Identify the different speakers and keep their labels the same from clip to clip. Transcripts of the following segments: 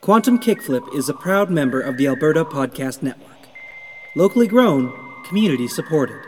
Speaker 1: Quantum Kickflip is a proud member of the Alberta Podcast Network. Locally grown, community supported.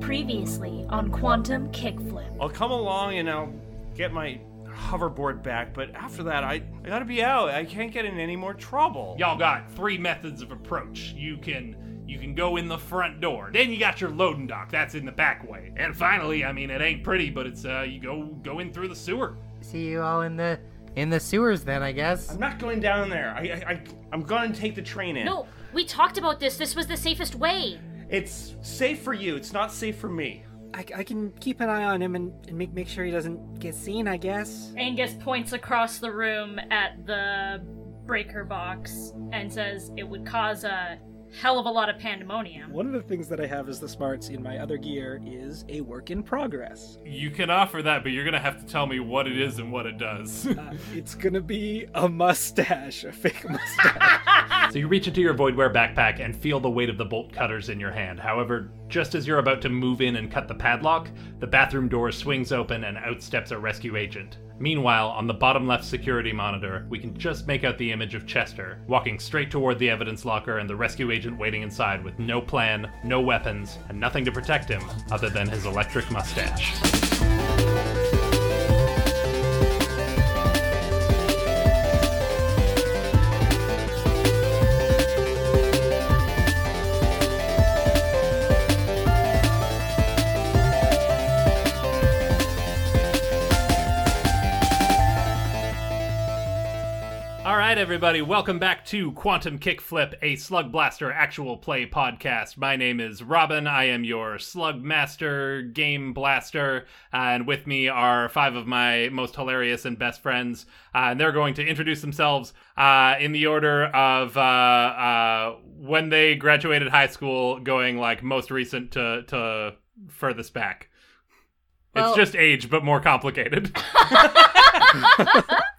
Speaker 2: Previously on Quantum Kickflip.
Speaker 3: I'll come along and I'll get my hoverboard back, but after that, I, I gotta be out. I can't get in any more trouble.
Speaker 4: Y'all got three methods of approach. You can you can go in the front door. Then you got your loading dock. That's in the back way. And finally, I mean, it ain't pretty, but it's uh you go go in through the sewer.
Speaker 5: See you all in the in the sewers then, I guess.
Speaker 3: I'm not going down there. I, I, I I'm gonna take the train in.
Speaker 2: No, we talked about this. This was the safest way.
Speaker 3: It's safe for you. It's not safe for me.
Speaker 6: I, I can keep an eye on him and, and make make sure he doesn't get seen. I guess.
Speaker 2: Angus points across the room at the breaker box and says it would cause a hell of a lot of pandemonium.
Speaker 6: One of the things that I have as the smarts in my other gear is a work in progress.
Speaker 4: You can offer that, but you're gonna have to tell me what it is and what it does.
Speaker 6: Uh, it's gonna be a mustache, a fake mustache.
Speaker 4: So you reach into your voidware backpack and feel the weight of the bolt cutters in your hand. However, just as you're about to move in and cut the padlock, the bathroom door swings open and out steps a rescue agent. Meanwhile, on the bottom left security monitor, we can just make out the image of Chester, walking straight toward the evidence locker and the rescue agent waiting inside with no plan, no weapons, and nothing to protect him other than his electric mustache. Right, everybody, welcome back to Quantum Kickflip, a Slugblaster actual play podcast. My name is Robin. I am your Slug Master Game Blaster, and with me are five of my most hilarious and best friends. Uh, and they're going to introduce themselves uh, in the order of uh, uh, when they graduated high school, going like most recent to, to furthest back.
Speaker 7: Well-
Speaker 4: it's just age, but more complicated.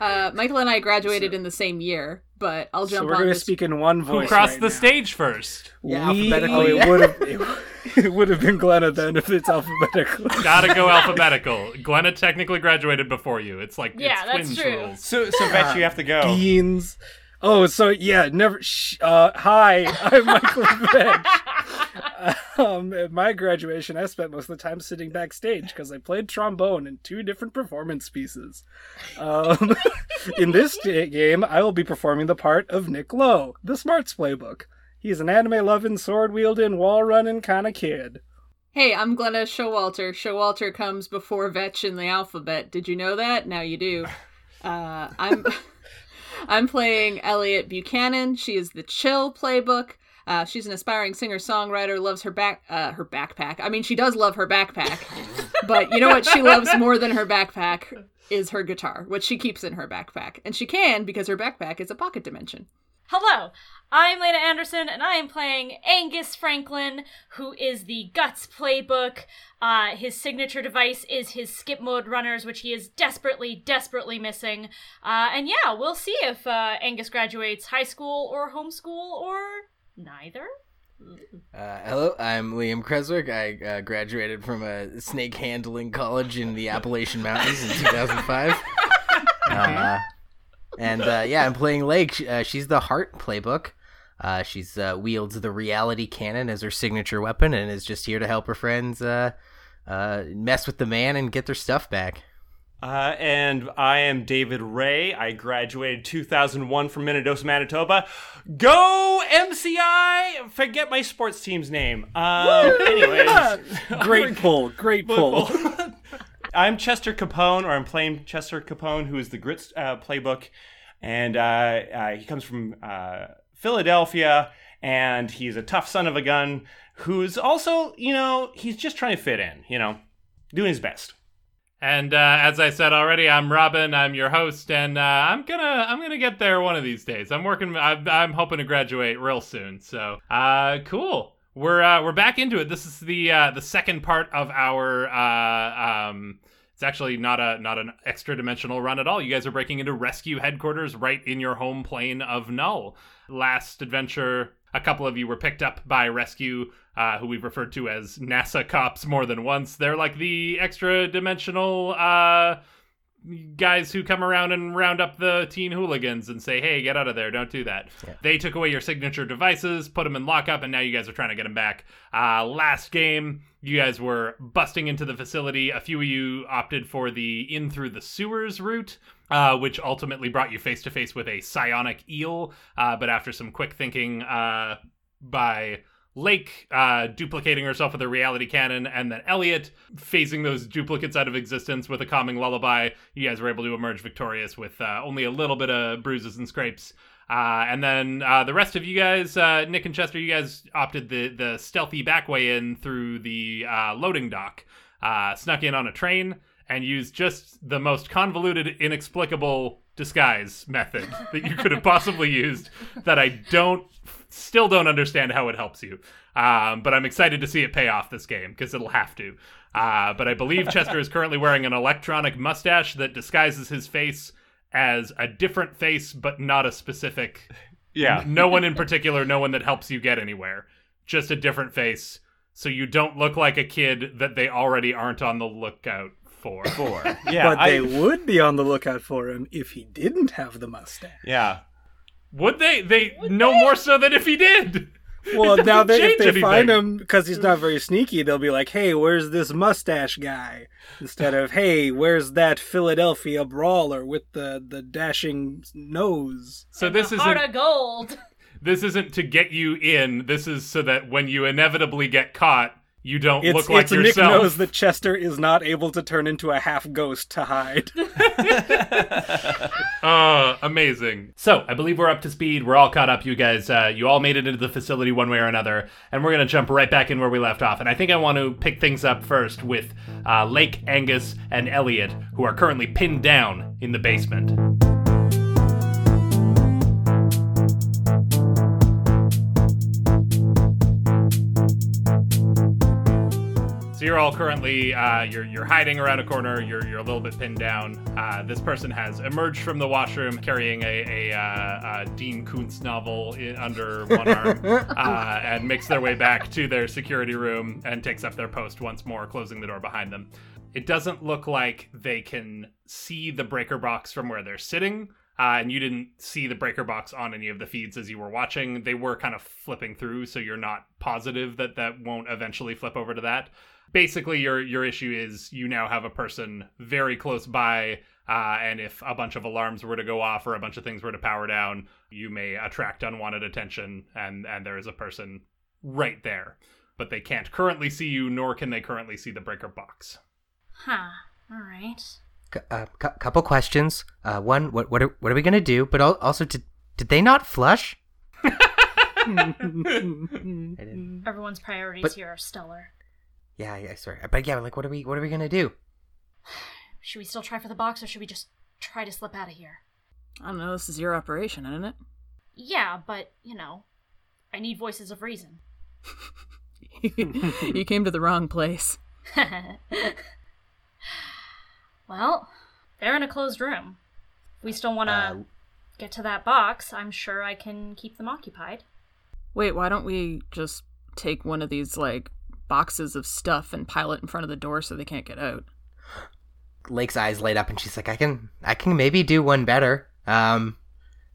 Speaker 7: Uh, Michael and I graduated in the same year, but I'll jump.
Speaker 6: so
Speaker 7: jump
Speaker 6: we're gonna
Speaker 7: this.
Speaker 6: speak in one voice.
Speaker 4: Who crossed
Speaker 6: right
Speaker 4: the
Speaker 6: now.
Speaker 4: stage first?
Speaker 5: Yeah,
Speaker 6: We-
Speaker 5: alphabetically.
Speaker 6: Oh, it would have. It, it would have been Glenna then if it's alphabetical.
Speaker 4: Gotta go alphabetical. Glenna technically graduated before you. It's like
Speaker 2: Yeah,
Speaker 4: it's
Speaker 2: that's
Speaker 4: twins
Speaker 2: true.
Speaker 4: rules.
Speaker 3: So, so Vetch, you have to go.
Speaker 6: Beans. Oh, so yeah, never. Sh- uh, hi, I'm Michael Vetch. Um, at my graduation, I spent most of the time sitting backstage because I played trombone in two different performance pieces. Um, in this game, I will be performing the part of Nick Lowe, the Smarts Playbook. He's an anime loving, sword wielding, wall running kind of kid.
Speaker 7: Hey, I'm Glenna Showalter. Showalter comes before Vetch in the alphabet. Did you know that? Now you do. Uh, I'm I'm playing Elliot Buchanan. She is the Chill Playbook. Uh, she's an aspiring singer-songwriter. Loves her back uh, her backpack. I mean, she does love her backpack, but you know what she loves more than her backpack is her guitar, which she keeps in her backpack, and she can because her backpack is a pocket dimension.
Speaker 2: Hello, I'm Lena Anderson, and I am playing Angus Franklin, who is the Guts playbook. Uh, his signature device is his skip mode runners, which he is desperately, desperately missing. Uh, and yeah, we'll see if uh, Angus graduates high school or homeschool or neither.
Speaker 5: Uh, hello, I'm Liam Creswick. I uh, graduated from a snake handling college in the Appalachian Mountains in 2005. Uh, and uh, yeah, I'm playing Lake. Uh, she's the Heart playbook. Uh, she's uh, wields the reality cannon as her signature weapon and is just here to help her friends uh, uh, mess with the man and get their stuff back.
Speaker 3: Uh, and I am David Ray. I graduated 2001 from Minnedosa, Manitoba. Go MCI! Forget my sports team's name. Um, anyways,
Speaker 6: Great pull, great pull.
Speaker 3: I'm Chester Capone, or I'm playing Chester Capone, who is the Grits uh, playbook, and uh, uh, he comes from uh, Philadelphia, and he's a tough son of a gun who's also, you know, he's just trying to fit in, you know, doing his best.
Speaker 4: And uh, as I said already, I'm Robin. I'm your host, and uh, I'm gonna I'm gonna get there one of these days. I'm working. I'm, I'm hoping to graduate real soon. So, uh, cool. We're uh, we're back into it. This is the the second part of our. Um, actually not a not an extra dimensional run at all. You guys are breaking into rescue headquarters right in your home plane of Null. Last adventure, a couple of you were picked up by rescue uh, who we've referred to as NASA cops more than once. They're like the extra dimensional uh, guys who come around and round up the teen hooligans and say, "Hey, get out of there! Don't do that." They took away your signature devices, put them in lockup, and now you guys are trying to get them back. Uh, last game, you guys were busting into the facility. A few of you opted for the in through the sewers route. Uh, which ultimately brought you face to face with a psionic eel. Uh, but after some quick thinking uh, by Lake uh, duplicating herself with a reality cannon, and then Elliot phasing those duplicates out of existence with a calming lullaby. You guys were able to emerge victorious with uh, only a little bit of bruises and scrapes. Uh, and then uh, the rest of you guys, uh, Nick and Chester, you guys opted the the stealthy back way in through the uh, loading dock, uh, snuck in on a train, and used just the most convoluted, inexplicable disguise method that you could have possibly used. That I don't, still don't understand how it helps you. Um, but I'm excited to see it pay off this game because it'll have to. Uh, but I believe Chester is currently wearing an electronic mustache that disguises his face as a different face, but not a specific.
Speaker 3: Yeah.
Speaker 4: No one in particular, no one that helps you get anywhere. Just a different face. So you don't look like a kid that they already aren't on the lookout for.
Speaker 5: Four.
Speaker 3: Yeah.
Speaker 6: but they would be on the lookout for him if he didn't have the mustache.
Speaker 3: yeah.
Speaker 4: Would they? They no more so than if he did.
Speaker 6: Well, now they, if
Speaker 4: change
Speaker 6: they find him because he's not very sneaky, they'll be like, "Hey, where's this mustache guy?" Instead of, "Hey, where's that Philadelphia brawler with the the dashing nose?"
Speaker 4: So
Speaker 2: And
Speaker 4: this isn't
Speaker 2: heart of gold.
Speaker 4: this isn't to get you in. This is so that when you inevitably get caught, you don't
Speaker 6: It's
Speaker 4: look like
Speaker 6: it's Nick knows that Chester is not able to turn into a half ghost to hide.
Speaker 4: Uh, amazing. So I believe we're up to speed. We're all caught up. You guys, uh, you all made it into the facility one way or another, and we're gonna jump right back in where we left off. And I think I want to pick things up first with uh, Lake, Angus, and Elliot, who are currently pinned down in the basement. So you're all currently uh, you're you're hiding around a corner. You're you're a little bit pinned down. Uh, this person has emerged from the washroom carrying a, a, uh, a Dean Koontz novel in, under one arm, uh, and makes their way back to their security room and takes up their post once more, closing the door behind them. It doesn't look like they can see the breaker box from where they're sitting. Uh, and you didn't see the breaker box on any of the feeds as you were watching. They were kind of flipping through, so you're not positive that that won't eventually flip over to that basically your your issue is you now have a person very close by uh, and if a bunch of alarms were to go off or a bunch of things were to power down you may attract unwanted attention and and there is a person right there but they can't currently see you nor can they currently see the breaker box
Speaker 2: Huh. All right.
Speaker 5: C- uh, cou- couple questions. Uh, one, what what are, what are we gonna do? But also, did did they not flush?
Speaker 2: Everyone's priorities
Speaker 5: But-
Speaker 2: here are stellar.
Speaker 5: Yeah, yeah, sorry. But yeah, like, what are we what are we gonna do?
Speaker 2: Should we still try for the box, or should we just try to slip out of here?
Speaker 7: I don't know. This is your operation, isn't it?
Speaker 2: Yeah, but you know, I need voices of reason.
Speaker 7: you came to the wrong place.
Speaker 2: well, they're in a closed room. If we still want to
Speaker 5: Uh,
Speaker 2: get to that box, I'm sure I can keep them occupied.
Speaker 7: Wait, why don't we just take one of these like boxes of stuff and pile it in front of the door so they can't get out?
Speaker 5: Lake's eyes light up, and she's like, "I can, I can maybe do one better. Um,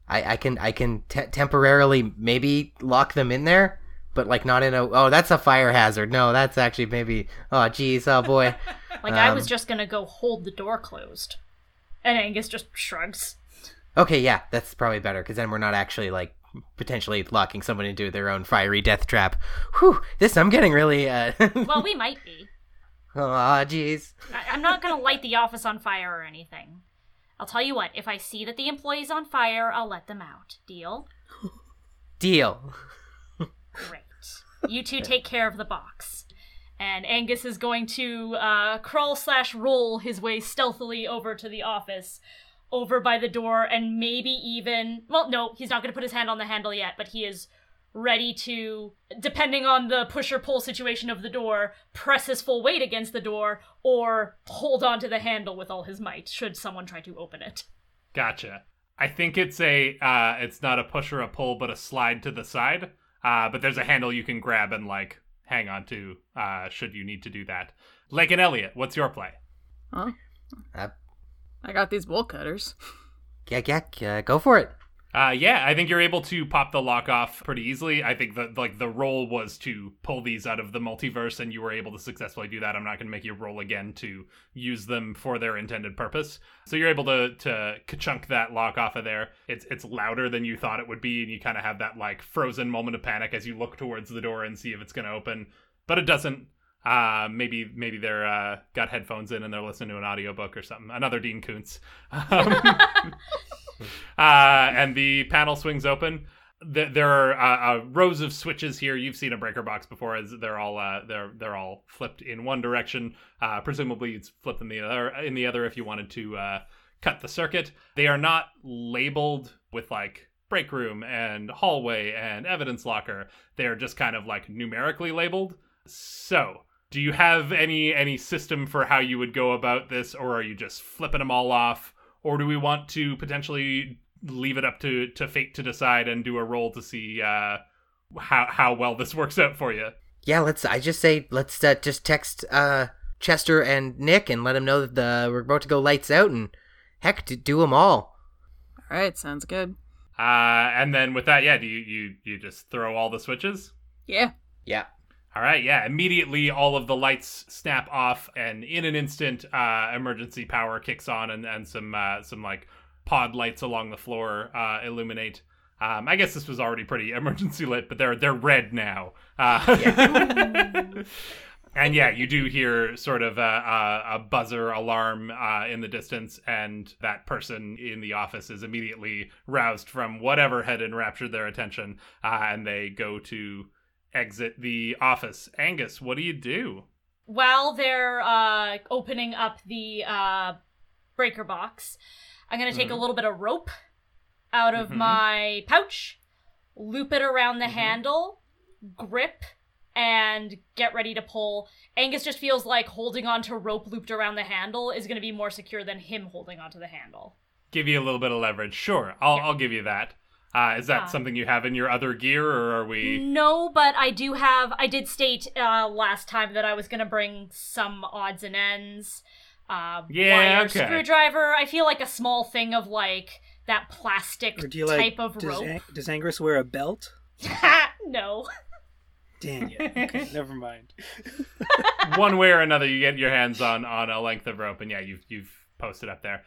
Speaker 5: I, I can, I can te- temporarily maybe lock them in there, but like not in a. Oh, that's a fire hazard. No, that's actually maybe. Oh, geez, oh boy.
Speaker 2: Like I was
Speaker 5: Um,
Speaker 2: just gonna go hold the door closed, and Angus just shrugs.
Speaker 5: Okay, yeah, that's probably better because then we're not actually like potentially locking someone into their own fiery death trap. Whew, this I'm getting really. uh
Speaker 2: Well, we might be.
Speaker 5: Oh, jeez.
Speaker 2: I'm not gonna light the office on fire or anything. I'll tell you what. If I see that the employee's on fire, I'll let them out. Deal?
Speaker 5: Deal.
Speaker 2: Great. You two take care of the box. And Angus is going to uh, crawl slash roll his way stealthily over to the office, over by the door, and maybe even. Well, no, he's not going to put his hand on the handle yet, but he is ready to, depending on the push or pull situation of the door, press his full weight against the door or hold on to the handle with all his might should someone try to open it.
Speaker 4: Gotcha. I think it's a uh it's not a push or a pull, but a slide to the side. Uh but there's a handle you can grab and like hang on to uh should you need to do that. Lake and Elliot, what's your play?
Speaker 7: Huh?
Speaker 5: Uh,
Speaker 7: I got these bolt cutters.
Speaker 5: Yeah, yeah, uh, go for it.
Speaker 4: Uh, yeah, I think you're able to pop the lock off pretty easily. I think that like the roll was to pull these out of the multiverse, and you were able to successfully do that. I'm not going to make you roll again to use them for their intended purpose. So you're able to to chunk that lock off of there. It's it's louder than you thought it would be, and you kind of have that like frozen moment of panic as you look towards the door and see if it's going to open, but it doesn't. Uh, maybe maybe they're uh, got headphones in and they're listening to an audiobook or something. Another Dean Koontz. Um, uh, and the panel swings open. Th- there are uh, uh, rows of switches here. You've seen a breaker box before. As they're all uh, they're they're all flipped in one direction. Uh, presumably, it's flipped in the other in the other if you wanted to uh, cut the circuit. They are not labeled with like break room and hallway and evidence locker. They are just kind of like numerically labeled. So, do you have any any system for how you would go about this, or are you just flipping them all off? or do we want to potentially leave it up to to fate to decide and do a roll to see uh, how how well this works out for you?
Speaker 5: Yeah, let's. I just say let's uh, just text uh, Chester and Nick and let them know that the we're about to go lights out and heck, do them all.
Speaker 7: All right, sounds good.
Speaker 4: Uh, and then with that, yeah, do you you you just throw all the switches?
Speaker 7: Yeah.
Speaker 5: Yeah.
Speaker 4: All right, yeah. Immediately, all of the lights snap off, and in an instant, uh, emergency power kicks on, and and some uh, some like pod lights along the floor uh, illuminate. Um, I guess this was already pretty emergency lit, but they're they're red now. Uh, and yeah, you do hear sort of a, a, a buzzer alarm uh, in the distance, and that person in the office is immediately roused from whatever had enraptured their attention, uh, and they go to exit the office. Angus, what do you do?
Speaker 2: While they're uh, opening up the uh, breaker box, I'm going to take
Speaker 4: Mhm.
Speaker 2: a little bit of rope out of
Speaker 4: Mhm.
Speaker 2: my pouch, loop it around the
Speaker 4: Mhm.
Speaker 2: handle, grip, and get ready to pull. Angus just feels like holding onto rope looped around the handle is going to be more secure than him holding onto the handle.
Speaker 4: Give you a little bit of leverage. Sure, I'll
Speaker 2: Yeah.
Speaker 4: I'll give you that. Uh, is that something you have in your other gear, or are we?
Speaker 2: No, but I do have. I did state uh, last time that I was going to bring some odds and ends. Uh,
Speaker 4: Yeah,
Speaker 2: wire,
Speaker 4: okay.
Speaker 2: screwdriver. I feel like a small thing of like that plastic
Speaker 6: do you
Speaker 2: type
Speaker 6: like?
Speaker 2: of
Speaker 6: does,
Speaker 2: rope.
Speaker 6: Ang- does Angrus wear a belt?
Speaker 2: no.
Speaker 6: Dang it. Okay, never mind.
Speaker 4: one way or another, you get your hands on on a length of rope, and yeah, you've you've posted up there.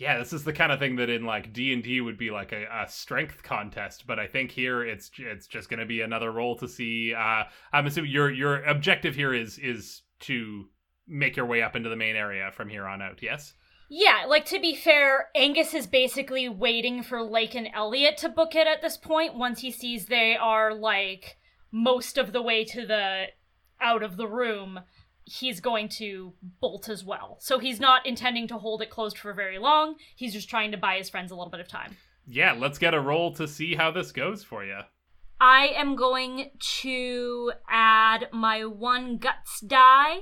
Speaker 4: Yeah, this is the kind of thing that in like D and D would be like a, a strength contest, but I think here it's it's just going to be another roll to see. Uh, I'm assuming your your objective here is is to make your way up into the main area from here on out. Yes.
Speaker 2: Yeah, like to be fair, Angus is basically waiting for Lake and Elliot to book it at this point. Once he sees they are like most of the way to the out of the room, he's going to bolt as well. So he's not intending to hold it closed for very long. He's just trying to buy his friends a little bit of time.
Speaker 4: Yeah, let's get a roll to see how this goes for you.
Speaker 2: I am going to add my one guts die.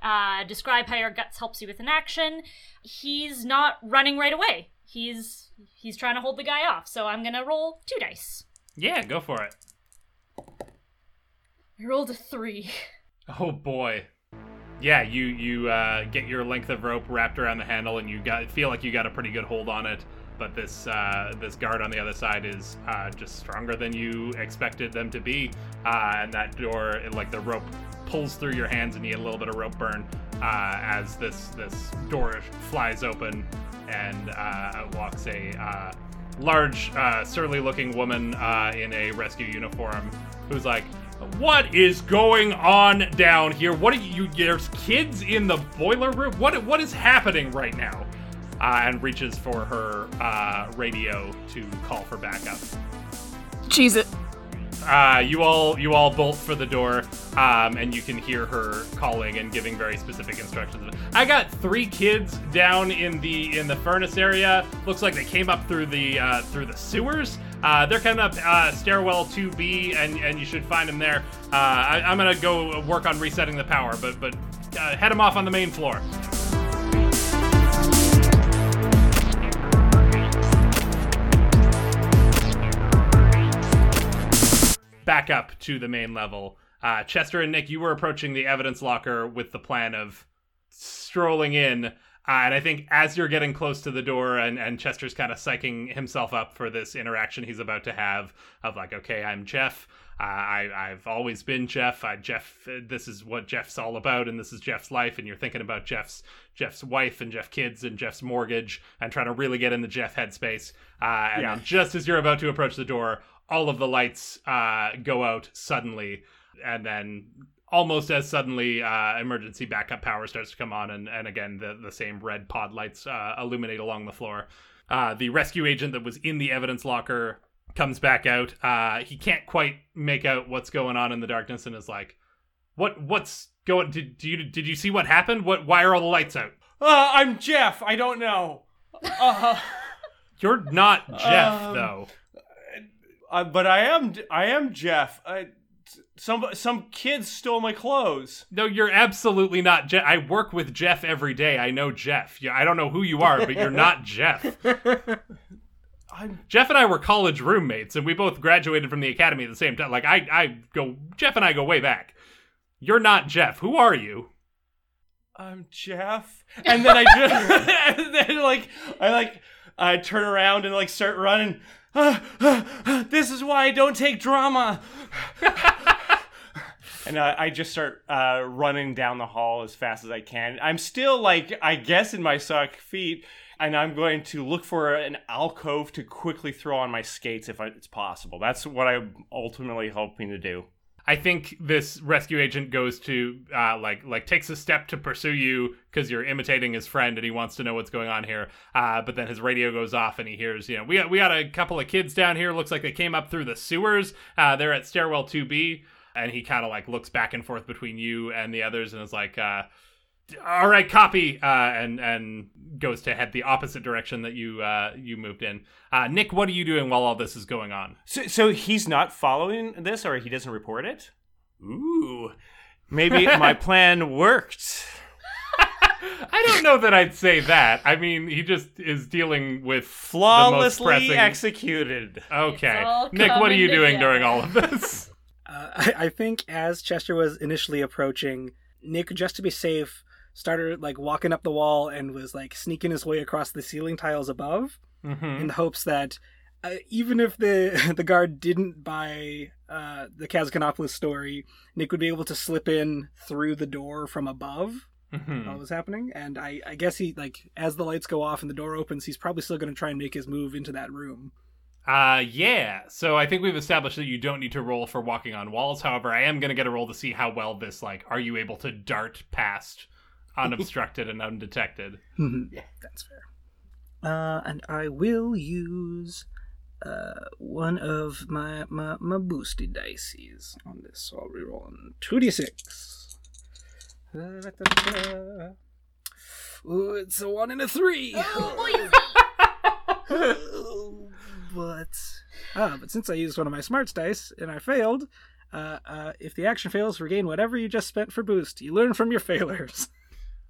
Speaker 2: Uh, describe how your guts helps you with an action. He's not running right away. He's he's trying to hold the guy off. So I'm gonna roll two dice.
Speaker 4: Yeah, go for it.
Speaker 2: I rolled a three.
Speaker 4: Oh boy. Yeah, you you uh, get your length of rope wrapped around the handle, and you got feel like you got a pretty good hold on it. But this uh, this guard on the other side is uh, just stronger than you expected them to be, uh, and that door, it, like the rope, pulls through your hands, and you get a little bit of rope burn uh, as this this door flies open, and uh, walks a large, surly-looking woman in a rescue uniform, who's like, "What is going on down here? What are you? There's kids in the boiler room. What what is happening right now?" Uh, and reaches for her uh, radio to call for backup.
Speaker 7: It.
Speaker 4: Uh, you all you all bolt for the door, um, and you can hear her calling and giving very specific instructions. I got three kids down in the in the furnace area. Looks like they came up through the uh, through the sewers. Uh, they're coming up uh, stairwell 2B, and and you should find them there. Uh, I, I'm gonna go work on resetting the power, but but uh, head them off on the main floor. Back up to the main level. Uh, Chester and Nick, you were approaching the evidence locker with the plan of strolling in. Uh, and I think as you're getting close to the door and, and Chester's kind of psyching himself up for this interaction he's about to have of like, okay, I'm Jeff. Uh, I, I've always been Jeff. I, Jeff, this is what Jeff's all about, and this is Jeff's life. And you're thinking about Jeff's Jeff's wife and Jeff kids and Jeff's mortgage, and trying to really get in the Jeff headspace. Uh, and
Speaker 3: Yeah.
Speaker 4: just as you're about to approach the door, all of the lights uh, go out suddenly, and then almost as suddenly, uh, emergency backup power starts to come on, and, and again the the same red pod lights uh, illuminate along the floor. Uh, the rescue agent that was in the evidence locker comes back out. Uh, he can't quite make out what's going on in the darkness, and is like, "What? What's going? Did, do you did you see what happened? What? Why are all the lights out?
Speaker 3: Uh, I'm Jeff. I don't know. Uh,
Speaker 4: You're not Jeff,
Speaker 3: Um,
Speaker 4: though."
Speaker 3: Uh, but I am. I am Jeff. I, some some kids stole my clothes.
Speaker 4: No, you're absolutely not Jeff. I work with Jeff every day. I know Jeff. Yeah, I don't know who you are, but you're not Jeff.
Speaker 3: I'm.
Speaker 4: Jeff and I were college roommates, and we both graduated from the academy at the same time. Like I, I go. Jeff and I go way back. You're not Jeff. Who are you?
Speaker 3: I'm Jeff. And then I just, and then like, I like, I turn around and like start running. "Ah, ah, ah, this is why I don't take drama. and uh, I just start uh, running down the hall as fast as I can. I'm still like, I guess, in my sock feet. And I'm going to look for an alcove to quickly throw on my skates if it's possible. That's what I'm ultimately hoping to do.
Speaker 4: I think this rescue agent goes to uh, like like takes a step to pursue you because you're imitating his friend and he wants to know what's going on here. Uh, but then his radio goes off and he hears you know we got we got a couple of kids down here. Looks like they came up through the sewers. Uh, they're at stairwell two B, and he kind of like looks back and forth between you and the others and is like. All right, copy, uh, and and goes to head the opposite direction that you uh, you moved in. Uh, Nick, what are you doing while all this is going on?
Speaker 3: So, so he's not following this, or he doesn't report it. Ooh, maybe my plan worked.
Speaker 4: I don't know that I'd say that. I mean, he just is dealing with
Speaker 3: Flawlessly
Speaker 4: the most pressing...
Speaker 3: executed.
Speaker 4: Okay, Nick, what are you
Speaker 2: coming
Speaker 4: doing during all of this?
Speaker 6: Uh, I, I think as Chester was initially approaching, Nick, just to be safe, started like walking up the wall and was like sneaking his way across the ceiling tiles above
Speaker 4: hmm
Speaker 6: in the hopes that uh, even if the the guard didn't buy uh, the Kazakanopolis story, Nick would be able to slip in through the door from above
Speaker 4: hmm
Speaker 6: while it was happening. And I, I guess he like as the lights go off and the door opens, he's probably still going to try and make his move into that room.
Speaker 4: Uh, yeah. So I think we've established that you don't need to roll for walking on walls. However, I am going to get a roll to see how well this like are you able to dart past unobstructed and undetected.
Speaker 6: yeah, that's fair. Uh, and I will use uh, one of my, my, my boosted dices on this. So I'll reroll on 2d6. Ooh, it's a 1 and a 3. but, ah, but since I used one of my smarts dice and I failed, uh, uh, if the action fails, regain whatever you just spent for boost. You learn from your failures.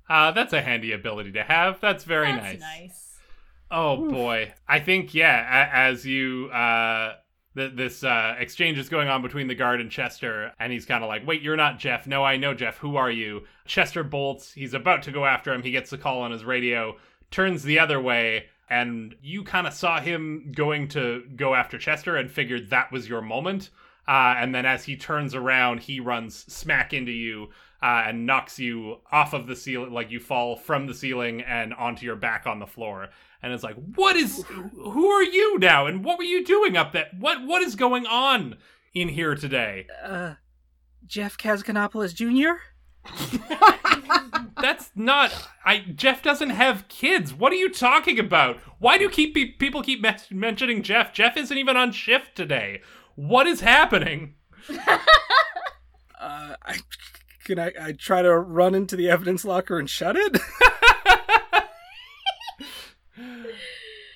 Speaker 4: Uh, that's a handy ability to have. That's very
Speaker 2: That's
Speaker 4: nice.
Speaker 2: nice.
Speaker 4: Oh boy, I think yeah. A- as you uh, th- this uh, exchange is going on between the guard and Chester, and he's kind of like, "Wait, you're not Jeff. No, I know Jeff. Who are you?" Chester bolts. He's about to go after him. He gets the call on his radio, turns the other way, and you kind of saw him going to go after Chester and figured that was your moment. Uh, and then as he turns around, he runs smack into you uh, and knocks you off of the ceiling, like you fall from the ceiling and onto your back on the floor. And it's like, what is? Who are you now? And what were you doing up there? What What is going on in here today?
Speaker 6: Uh, Jeff Kazakanopolis Jr.?
Speaker 4: That's not. I Jeff doesn't have kids. What are you talking about? Why do keep pe- people keep mes- mentioning Jeff? Jeff isn't even on shift today. What is happening?
Speaker 6: Uh, I can I, I try to run into the evidence locker and shut it.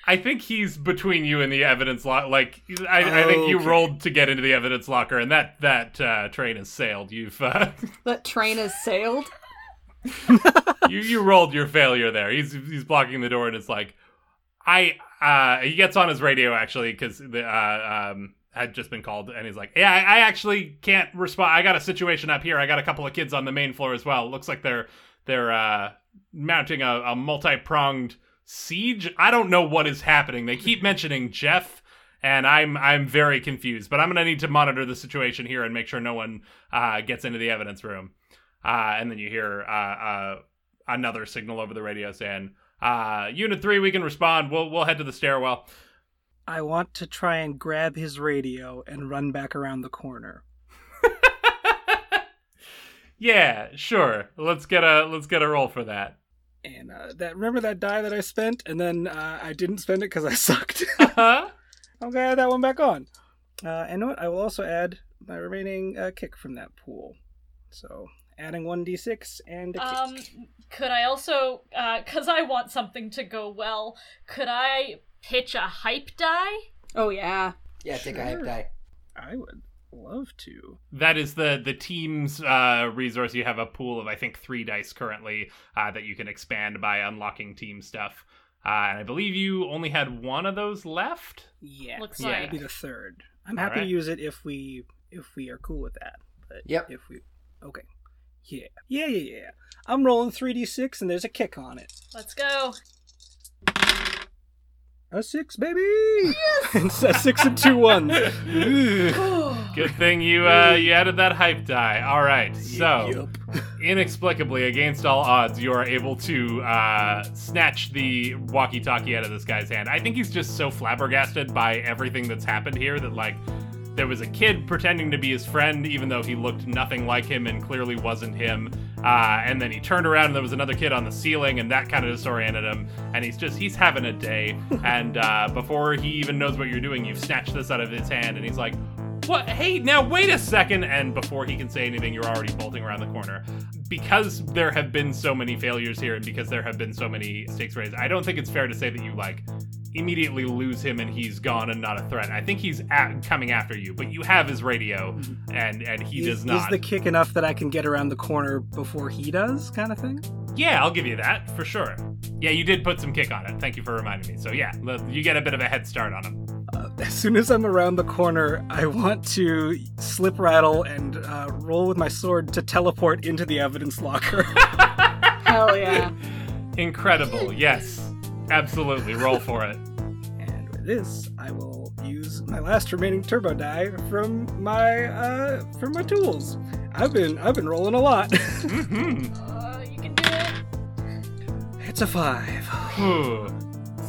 Speaker 4: I think he's between you and the evidence locker. Like, I, I think you
Speaker 6: Okay.
Speaker 4: rolled to get into the evidence locker, and that that uh, train has sailed. You've uh,
Speaker 7: That train has sailed.
Speaker 4: you you rolled your failure there. He's he's blocking the door, and it's like, I uh, he gets on his radio actually because the uh, um had just been called, and he's like, yeah, I, I actually can't respond. I got a situation up here. I got a couple of kids on the main floor as well. Looks like they're they're uh mounting a, a multi pronged siege. I don't know what is happening. They keep mentioning Jeff, and I'm I'm very confused. But I'm gonna need to monitor the situation here and make sure no one uh, gets into the evidence room. Uh, and then you hear uh, uh, another signal over the radio saying, uh, "Unit three, we can respond. We'll we'll head to the stairwell."
Speaker 6: I want to try and grab his radio and run back around the corner.
Speaker 4: yeah, sure. Let's get a let's get a roll for that.
Speaker 6: And uh, that remember that die that I spent, and then uh, I didn't spend it because I sucked.
Speaker 4: Huh?
Speaker 6: I'm gonna add that one back on. Uh, and you know what? I will also add my remaining uh, kick from that pool. So adding one d6 and a kick.
Speaker 2: Um, could I also, because I want something to go well, could I pitch a hype die?
Speaker 7: Oh yeah.
Speaker 5: Yeah, take a hype die.
Speaker 6: I would love to.
Speaker 4: That is the the team's uh, resource. You have a pool of I think three dice currently uh, that you can expand by unlocking team stuff. Uh, and I believe you only had one of those left.
Speaker 6: Yeah,
Speaker 2: Looks
Speaker 4: Yeah.
Speaker 2: like.
Speaker 6: that'd be the third. I'm
Speaker 4: All
Speaker 6: happy
Speaker 4: right.
Speaker 6: to use it if we if we are cool with that. But
Speaker 5: Yep.
Speaker 6: if we okay, yeah, yeah, yeah, yeah. I'm rolling three d6 and there's a kick on it.
Speaker 2: Let's go.
Speaker 6: A six, baby. it's a six and two ones. Ooh.
Speaker 4: Good thing you uh, you added that hype die. All right, so
Speaker 6: Yup.
Speaker 4: inexplicably, against all odds, you are able to uh, snatch the walkie-talkie out of this guy's hand. I think he's just so flabbergasted by everything that's happened here that like there was a kid pretending to be his friend, even though he looked nothing like him and clearly wasn't him. Uh, and then he turned around and there was another kid on the ceiling, and that kind of disoriented him. And he's just he's having a day. and uh, before he even knows what you're doing, you've snatched this out of his hand, and he's like, what? Hey, now wait a second. And before he can say anything, you're already bolting around the corner. Because there have been so many failures here and because there have been so many stakes raised, I don't think it's fair to say that you, like, immediately lose him and he's gone and not a threat. I think he's at, coming after you, but you have his radio mm-hmm. and, and he
Speaker 6: is,
Speaker 4: does not.
Speaker 6: Is the kick enough that I can get around the corner before he does, kind of thing?
Speaker 4: Yeah, I'll give you that for sure. Yeah, you did put some kick on it. Thank you for reminding me. So, yeah, you get a bit of a head start on him.
Speaker 6: Uh, as soon as I'm around the corner, I want to slip rattle and uh, roll with my sword to teleport into the evidence locker.
Speaker 7: Hell yeah.
Speaker 4: Incredible. Yes. Absolutely. Roll for it.
Speaker 6: and with this, I will use my last remaining turbo die from my uh, from my tools. I've been I've been rolling a lot.
Speaker 4: hmm
Speaker 2: Uh, you can do it.
Speaker 6: it's a five.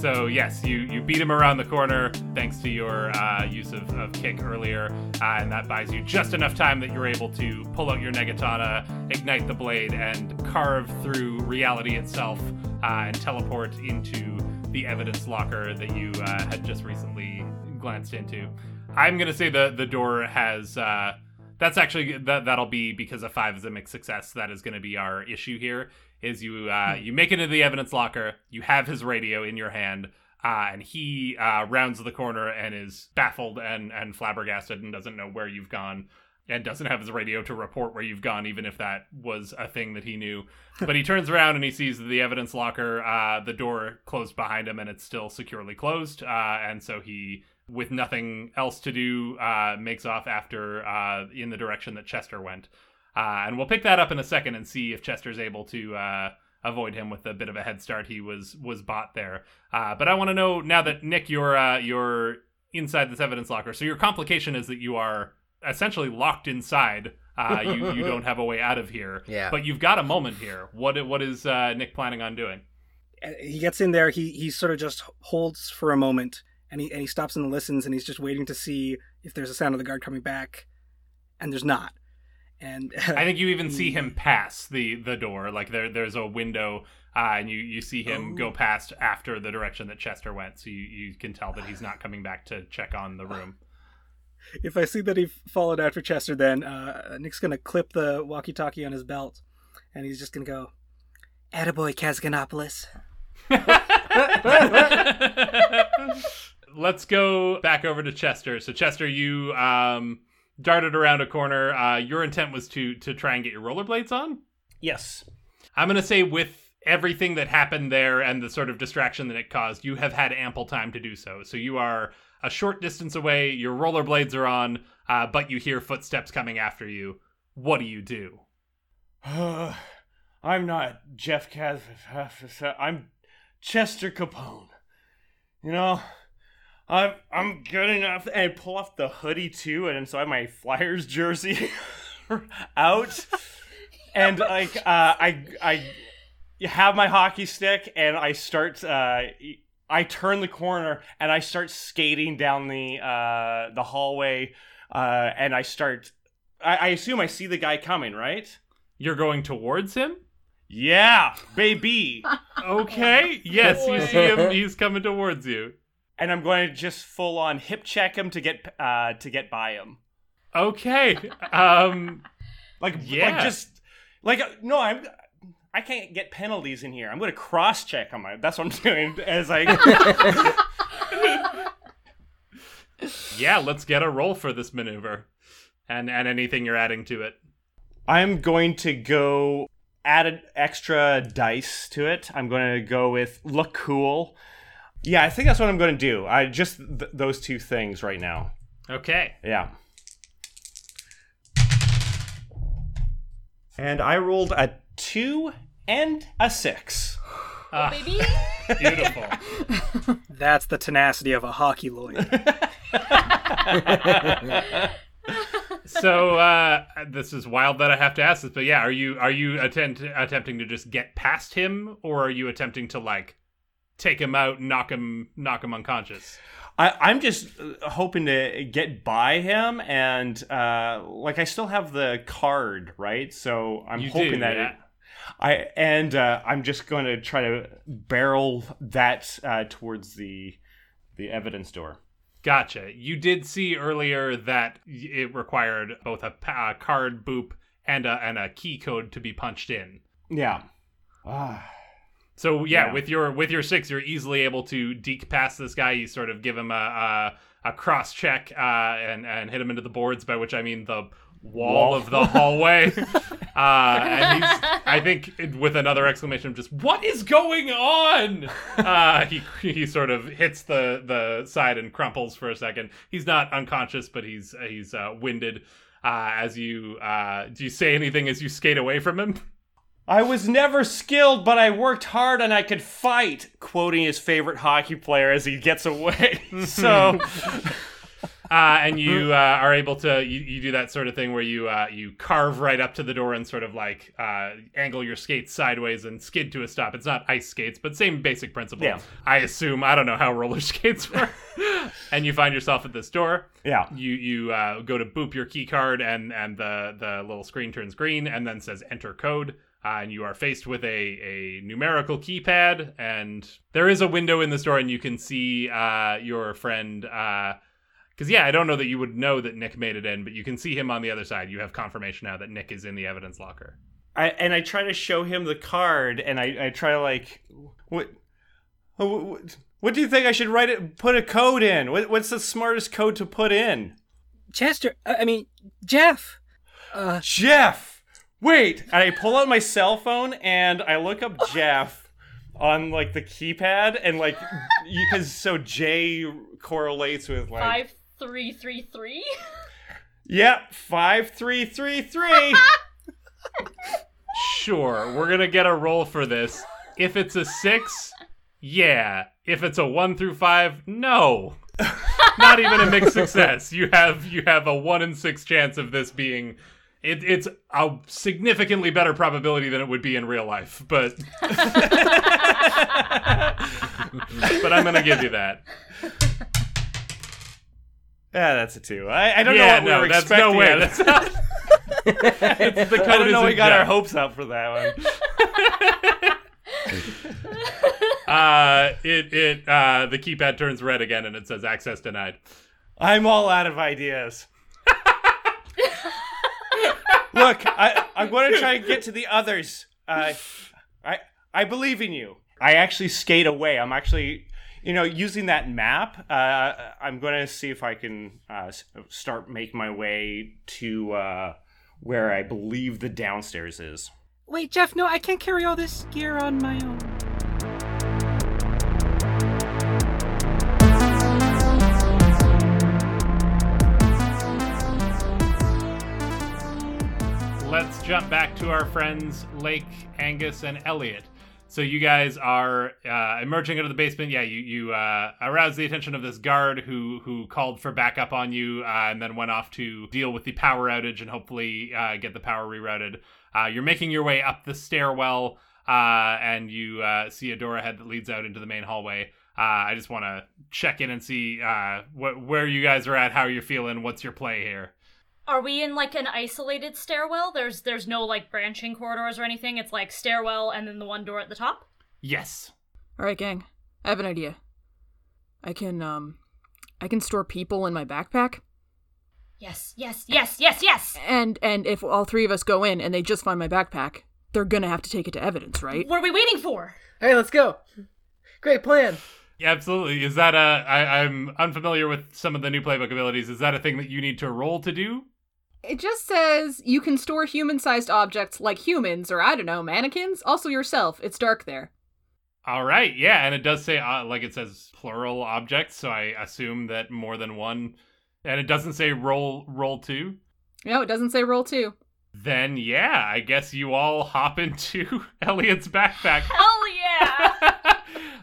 Speaker 4: So yes, you you beat him around the corner thanks to your uh, use of, of kick earlier, uh, and that buys you just enough time that you're able to pull out your negatana, ignite the blade, and carve through reality itself uh, and teleport into the evidence locker that you uh, had just recently glanced into. I'm gonna say the the door has. Uh, that's actually that that'll be because a five is a mixed success. That is going to be our issue here. Is you uh, you make it into the evidence locker. You have his radio in your hand, uh, and he uh, rounds the corner and is baffled and and flabbergasted and doesn't know where you've gone. And doesn't have his radio to report where you've gone, even if that was a thing that he knew. But he turns around and he sees the evidence locker, uh, the door closed behind him, and it's still securely closed. Uh, and so he with nothing else to do, uh, makes off after uh, in the direction that Chester went. Uh, and we'll pick that up in a second and see if Chester's able to uh, avoid him with a bit of a head start. He was was bought there. Uh, but I want to know now that Nick, you're uh, you're inside this evidence locker. So your complication is that you are essentially locked inside. Uh, you you don't have a way out of here.
Speaker 5: Yeah.
Speaker 4: But you've got a moment here. What what is uh, Nick planning on doing?
Speaker 6: He gets in there. He he sort of just holds for a moment, and he and he stops and listens, and he's just waiting to see if there's a sound of the guard coming back, and there's not. And
Speaker 4: I think you even see him pass the the door. Like there there's a window, uh, and you you see him
Speaker 6: Oh.
Speaker 4: go past after the direction that Chester went. So you, you can tell that he's not coming back to check on the room.
Speaker 6: if I see that he followed after Chester, then uh, Nick's gonna clip the walkie-talkie on his belt, and he's just gonna go, "Attaboy, Kazganopoulos."
Speaker 4: Let's go back over to Chester. So Chester, you um, darted around a corner. Uh, your intent was to to try and get your rollerblades on.
Speaker 1: Yes.
Speaker 4: I'm gonna say with everything that happened there and the sort of distraction that it caused, you have had ample time to do so. So you are a short distance away. Your rollerblades are on, uh, but you hear footsteps coming after you. What do you do?
Speaker 3: I'm not Jeff Cas. I'm Chester Capone. You know, I'm I'm good enough. And I pull off the hoodie too, and so I have my Flyers jersey out, and like uh, I I have my hockey stick, and I start. Uh, I turn the corner and I start skating down the uh, the hallway, uh, and I start. I, I assume I see the guy coming, right?
Speaker 4: You're going towards him?
Speaker 3: Yeah, baby.
Speaker 4: Okay. Yes, you see him. He's coming towards you.
Speaker 3: And I'm going to just full on hip check him to get uh, to get by him.
Speaker 4: Okay. Um.
Speaker 3: Like,
Speaker 4: Yeah.
Speaker 3: like just like uh, no, I'm. I can't get penalties in here. I'm going to cross check on my. That's what I'm doing as I.
Speaker 4: Yeah. Let's get a roll for this maneuver, and and anything you're adding to it.
Speaker 3: I'm going to go add an extra dice to it. I'm going to go with look cool. Yeah, I think that's what I'm going to do. I just th- those two things right now.
Speaker 4: Okay.
Speaker 3: Yeah. And I rolled a two and a six.
Speaker 4: Ah,
Speaker 2: Baby?
Speaker 4: beautiful.
Speaker 6: That's the tenacity of a hockey lawyer.
Speaker 4: so uh, this is wild that I have to ask this, but yeah, are you are you attempt, attempting to just get past him, or are you attempting to like take him out, knock him, knock him unconscious?
Speaker 3: I, I'm just uh, hoping to get by him, and uh, like I still have the card, right? So I'm
Speaker 4: You
Speaker 3: hoping
Speaker 4: do,
Speaker 3: that
Speaker 4: yeah.
Speaker 3: it, I and uh, I'm just going to try to barrel that uh, towards the the evidence door.
Speaker 4: Gotcha. You did see earlier that it required both a pa- card boop and a and a key code to be punched in.
Speaker 3: Yeah. Ah.
Speaker 4: So yeah,
Speaker 3: Yeah.
Speaker 4: with your with your six, you're easily able to deke past this guy. You sort of give him a a, a cross check uh, and and hit him into the boards, by which I mean the wall,
Speaker 3: Wall.
Speaker 4: of the hallway. uh, and he's, I think, with another exclamation of just "What is going on?" Uh, he he sort of hits the the side and crumples for a second. He's not unconscious, but he's he's uh, winded. Uh, as you uh, do you say anything as you skate away from him?
Speaker 3: I was never skilled, but I worked hard and I could fight. Quoting his favorite hockey player as he gets away. so
Speaker 4: uh, and you uh, are able to you, you do that sort of thing where you uh, you carve right up to the door and sort of like uh, angle your skates sideways and skid to a stop. It's not ice skates, but same basic principle.
Speaker 3: Yeah.
Speaker 4: I assume I don't know how roller skates work. and you find yourself at this door.
Speaker 3: yeah.
Speaker 4: You you uh, go to boop your key card and and the the little screen turns green and then says enter code. Uh, and you are faced with a, a numerical keypad, and there is a window in the store, and you can see uh, your friend. Because yeah, I don't know that you would know that Nick made it in, but you can see him on the other side. You have confirmation now that Nick is in the evidence locker.
Speaker 3: I and I try to show him the card, and I, I try to like, what, what, what do you think I should write it? Put a code in. What, what's the smartest code to put in?
Speaker 6: Chester, uh, I mean, Jeff.
Speaker 3: Jeff. Wait, and I pull out my cell phone and I look up Jeff on like the keypad, and like, because so J correlates with like,
Speaker 2: Five, three, three, three.
Speaker 3: yep, five three three three.
Speaker 4: Sure, we're gonna get a roll for this. If it's a six, yeah. If it's a one through five, no. Not even a mixed success. You have you have a one in six chance of this being. It, it's a significantly better probability than it would be in real life, but but I'm gonna give you that.
Speaker 3: Yeah, that's a two. I, I don't
Speaker 4: yeah,
Speaker 3: know what we
Speaker 4: no,
Speaker 3: were
Speaker 4: that's
Speaker 3: expecting.
Speaker 4: no way.
Speaker 3: out of-
Speaker 4: That's not. it's the code
Speaker 3: I don't know. We
Speaker 4: isn't
Speaker 3: got our hopes up for that one.
Speaker 4: Uh, it it uh, the keypad turns red again and it says access denied.
Speaker 3: I'm all out of ideas. Look, I, I'm going to try and get to the others. Uh, I I believe in you. I actually skate away. I'm actually, you know, using that map. Uh, I'm going to see if I can uh, start making my way to uh, where I believe the downstairs is.
Speaker 6: Wait, Jeff, no, I can't carry all this gear on my own.
Speaker 4: Let's jump back to our friends Lake, Angus, and Elliot. So you guys are uh, emerging out of the basement. Yeah, you you uh, aroused the attention of this guard who who called for backup on you, uh, and then went off to deal with the power outage and hopefully uh, get the power rerouted. Uh, you're making your way up the stairwell, uh, and you see a door ahead that leads out into the main hallway. I just want to check in and see wh- where you guys are at, how you're feeling, what's your play here.
Speaker 2: Are we in like an isolated stairwell? There's there's no like branching corridors or anything. It's like stairwell and then the one door at the top.
Speaker 4: Yes.
Speaker 7: All right, gang. I have an idea. I can um I can store people in my backpack
Speaker 2: Yes, yes, yes, yes, yes.
Speaker 7: and and if all three of us go in and they just find my backpack, they're going to have to take it to evidence, right?
Speaker 2: What are we waiting for?
Speaker 5: Hey, let's go. Great plan.
Speaker 4: Yeah, absolutely. Is that a? I, I'm unfamiliar with some of the new playbook abilities. Is that a thing that you need to roll to do?
Speaker 7: It just says you can store human-sized objects like humans or I don't know, mannequins, also yourself. It's dark there.
Speaker 4: All right. Yeah, and it does say uh, like it says plural objects, so I assume that more than one. And it doesn't say roll roll two.
Speaker 7: No, it doesn't say roll 2.
Speaker 4: Then yeah, I guess you all hop into Elliot's backpack.
Speaker 2: Hell yeah!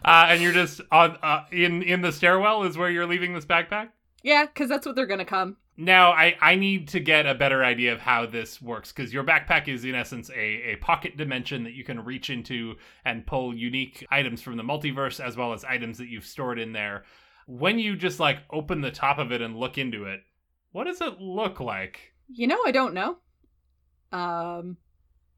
Speaker 4: uh, and you're just on uh, in in the stairwell is where you're leaving this backpack.
Speaker 7: Yeah, cuz that's what they're going to come.
Speaker 4: Now, I, I need to get a better idea of how this works because your backpack is, in essence, a, a pocket dimension that you can reach into and pull unique items from the multiverse as well as items that you've stored in there. When you just like open the top of it and look into it, what does it look like?
Speaker 7: You know, I don't know. Um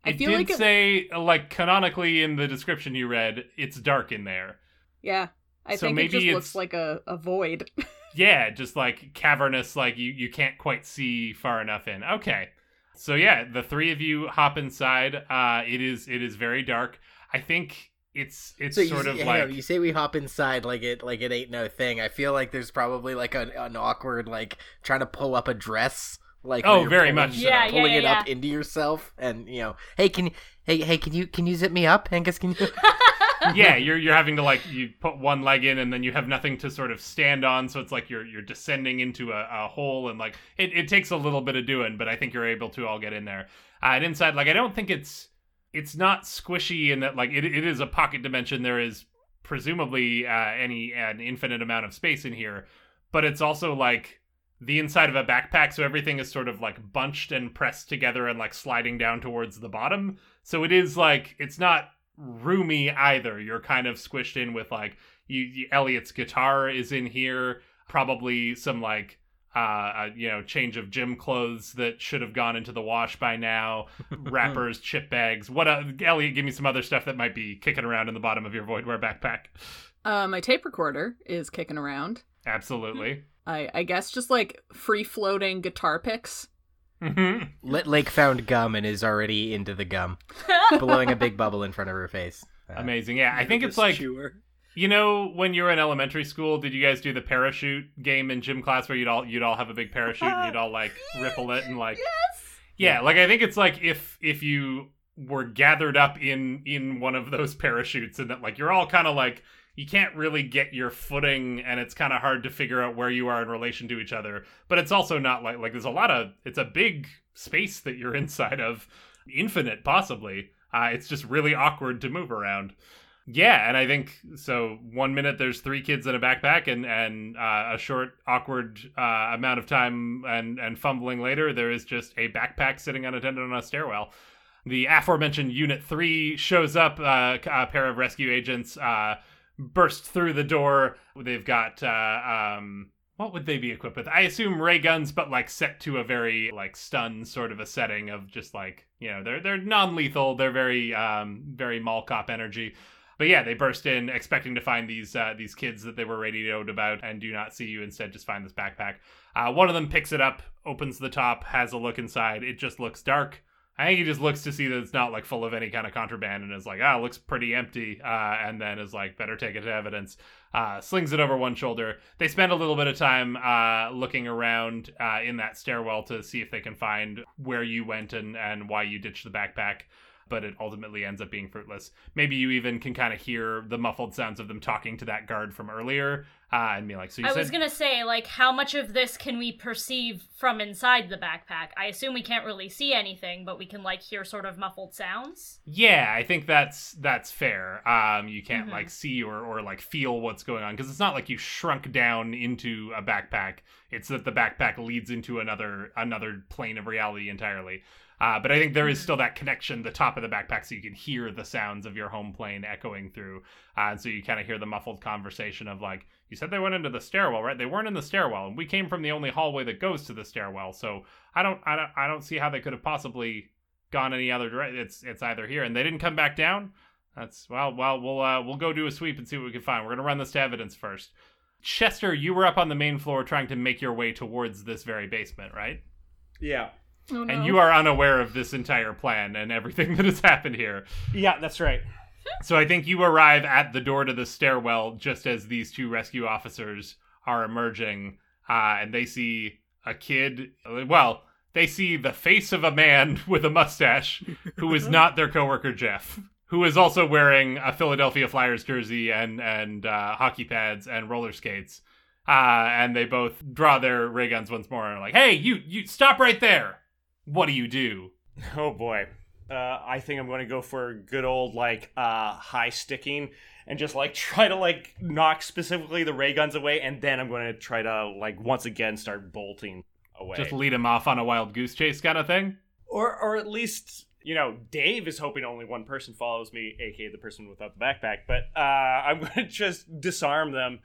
Speaker 7: I
Speaker 4: it
Speaker 7: feel
Speaker 4: did
Speaker 7: like it-
Speaker 4: say, like, canonically in the description you read, it's dark in there.
Speaker 7: Yeah. I
Speaker 4: So
Speaker 7: think it just looks like a, a void.
Speaker 4: Yeah, just like cavernous, like you, you can't quite see far enough in. Okay. So yeah, the three of you hop inside. Uh it is it is very dark. I think it's it's
Speaker 5: So you,
Speaker 4: sort of
Speaker 5: hang
Speaker 4: like
Speaker 5: on, you say we hop inside like it like it ain't no thing. I feel like there's probably like an, an awkward like trying to pull up a dress. Like
Speaker 4: Oh, very
Speaker 5: pulling-
Speaker 4: much so.
Speaker 2: Yeah, yeah,
Speaker 5: pulling
Speaker 2: yeah,
Speaker 5: it up into yourself, and you know, hey, can you, hey, hey, can you, can you zip me up, Angus? Can you?
Speaker 4: yeah, you're you're having to like you put one leg in and then you have nothing to sort of stand on, so it's like you're you're descending into a, a hole and like it, it takes a little bit of doing, but I think you're able to all get in there. Uh, and inside, like I don't think it's it's not squishy in that like it, it is a pocket dimension. There is presumably uh, any an infinite amount of space in here, but it's also like the inside of a backpack, so everything is sort of like bunched and pressed together and like sliding down towards the bottom. So it is like it's not roomy either. You're kind of squished in with like you, you Elliot's guitar is in here, probably some like uh, uh you know change of gym clothes that should have gone into the wash by now, wrappers, chip bags. What uh, Elliot, give me some other stuff that might be kicking around in the bottom of your voidware backpack.
Speaker 7: uh my tape recorder is kicking around.
Speaker 4: Absolutely.
Speaker 7: I I guess just like free floating guitar picks.
Speaker 4: Mhm.
Speaker 5: Lit Lake found gum and is already into the gum, blowing a big bubble in front of her face. Uh,
Speaker 4: Amazing. Yeah, I think it's like
Speaker 6: chewer.
Speaker 4: You know, when you were in elementary school, did you guys do the parachute game in gym class where you'd all you'd all have a big parachute and you'd all like ripple it and like Yeah, like I think it's like if if you were gathered up in in one of those parachutes and that like you're all kind of like you can't really get your footing and it's kind of hard to figure out where you are in relation to each other. But it's also not like like there's a lot of it's a big space that you're inside of, infinite possibly. Uh, it's just really awkward to move around. Yeah, and I think so. One minute there's three kids in a backpack, and and uh, a short, awkward uh, amount of time and and fumbling later, there is just a backpack sitting unattended on a stairwell. The aforementioned Unit Three shows up. Uh, a pair of rescue agents uh, burst through the door. They've got uh, um, what would they be equipped with? I assume ray guns, but like set to a very like stun sort of a setting of just like you know they're they're non lethal. They're very um very mall cop energy. But yeah, they burst in expecting to find these uh, these kids that they were radioed about, and do not see you. Instead, just find this backpack. Uh, one of them picks it up, opens the top, has a look inside. It just looks dark. I think he just looks to see that it's not like full of any kind of contraband, and is like, ah, it looks pretty empty. Uh, and then is like, better take it to evidence. Uh, slings it over one shoulder. They spend a little bit of time uh, looking around uh, in that stairwell to see if they can find where you went and and why you ditched the backpack but it ultimately ends up being fruitless. Maybe you even can kind of hear the muffled sounds of them talking to that guard from earlier, uh, and be like, "So you
Speaker 2: I
Speaker 4: said
Speaker 2: was gonna say, like, how much of this can we perceive from inside the backpack? I assume we can't really see anything, but we can like hear sort of muffled sounds.
Speaker 4: Yeah, I think that's that's fair. Um, you can't
Speaker 2: Mhm.
Speaker 4: like see or or like feel what's going on because it's not like you shrunk down into a backpack. It's that the backpack leads into another another plane of reality entirely. Uh, but I think there is
Speaker 2: Mhm.
Speaker 4: still that connection, the top of the backpack, so you can hear the sounds of your home plane echoing through. Uh, and so you kind of hear the muffled conversation of like, you said they went into the stairwell, right? They weren't in the stairwell, and we came from the only hallway that goes to the stairwell. So I don't, I don't, I don't see how they could have possibly gone any other direction. It's it's either here, and they didn't come back down. That's well, well, we'll uh, we'll go do a sweep and see what we can find. We're gonna run this to evidence first. Chester, you were up on the main floor trying to make your way towards this very basement, right?
Speaker 3: Yeah.
Speaker 7: Oh, no.
Speaker 4: And you are unaware of this entire plan and everything that has happened here.
Speaker 3: Yeah, that's right.
Speaker 4: So I think you arrive at the door to the stairwell just as these two rescue officers are emerging, uh, and they see a kid. Well, they see the face of a man with a mustache who is not their coworker Jeff, who is also wearing a Philadelphia Flyers jersey and and uh, hockey pads and roller skates. Uh, and they both draw their ray guns once more and are like, "Hey, you, you stop right there! What do you do?"
Speaker 3: Oh boy. Uh, I think I'm going to go for good old like uh, high sticking and just like try to like knock specifically the ray guns away, and then I'm going to try to like once again start bolting away.
Speaker 4: Just lead him off on a wild goose chase kind of thing.
Speaker 3: or or at least you know Dave is hoping only one person follows me, aka the person without the backpack. But uh, I'm going to just disarm them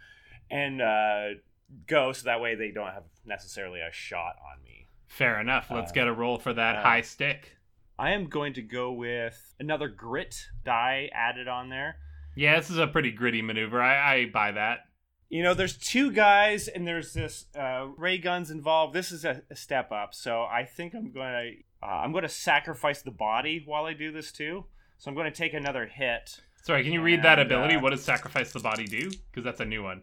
Speaker 3: and uh, go so that way they don't have necessarily a shot on me.
Speaker 4: Fair enough. Let's
Speaker 3: Uh,
Speaker 4: get a roll for that
Speaker 3: uh,
Speaker 4: high stick.
Speaker 3: I am going to go with another grit die added on there.
Speaker 4: Yeah, this is a pretty gritty maneuver. I, I buy that.
Speaker 3: You know, there's two guys and there's this uh, ray guns involved. This is a, a step up, so I think I'm going to uh, I'm going to sacrifice the body while I do this too. So I'm going to take another hit.
Speaker 4: Sorry, can you read that ability?
Speaker 3: uh,
Speaker 4: what does sacrifice the body do? Because that's a new one.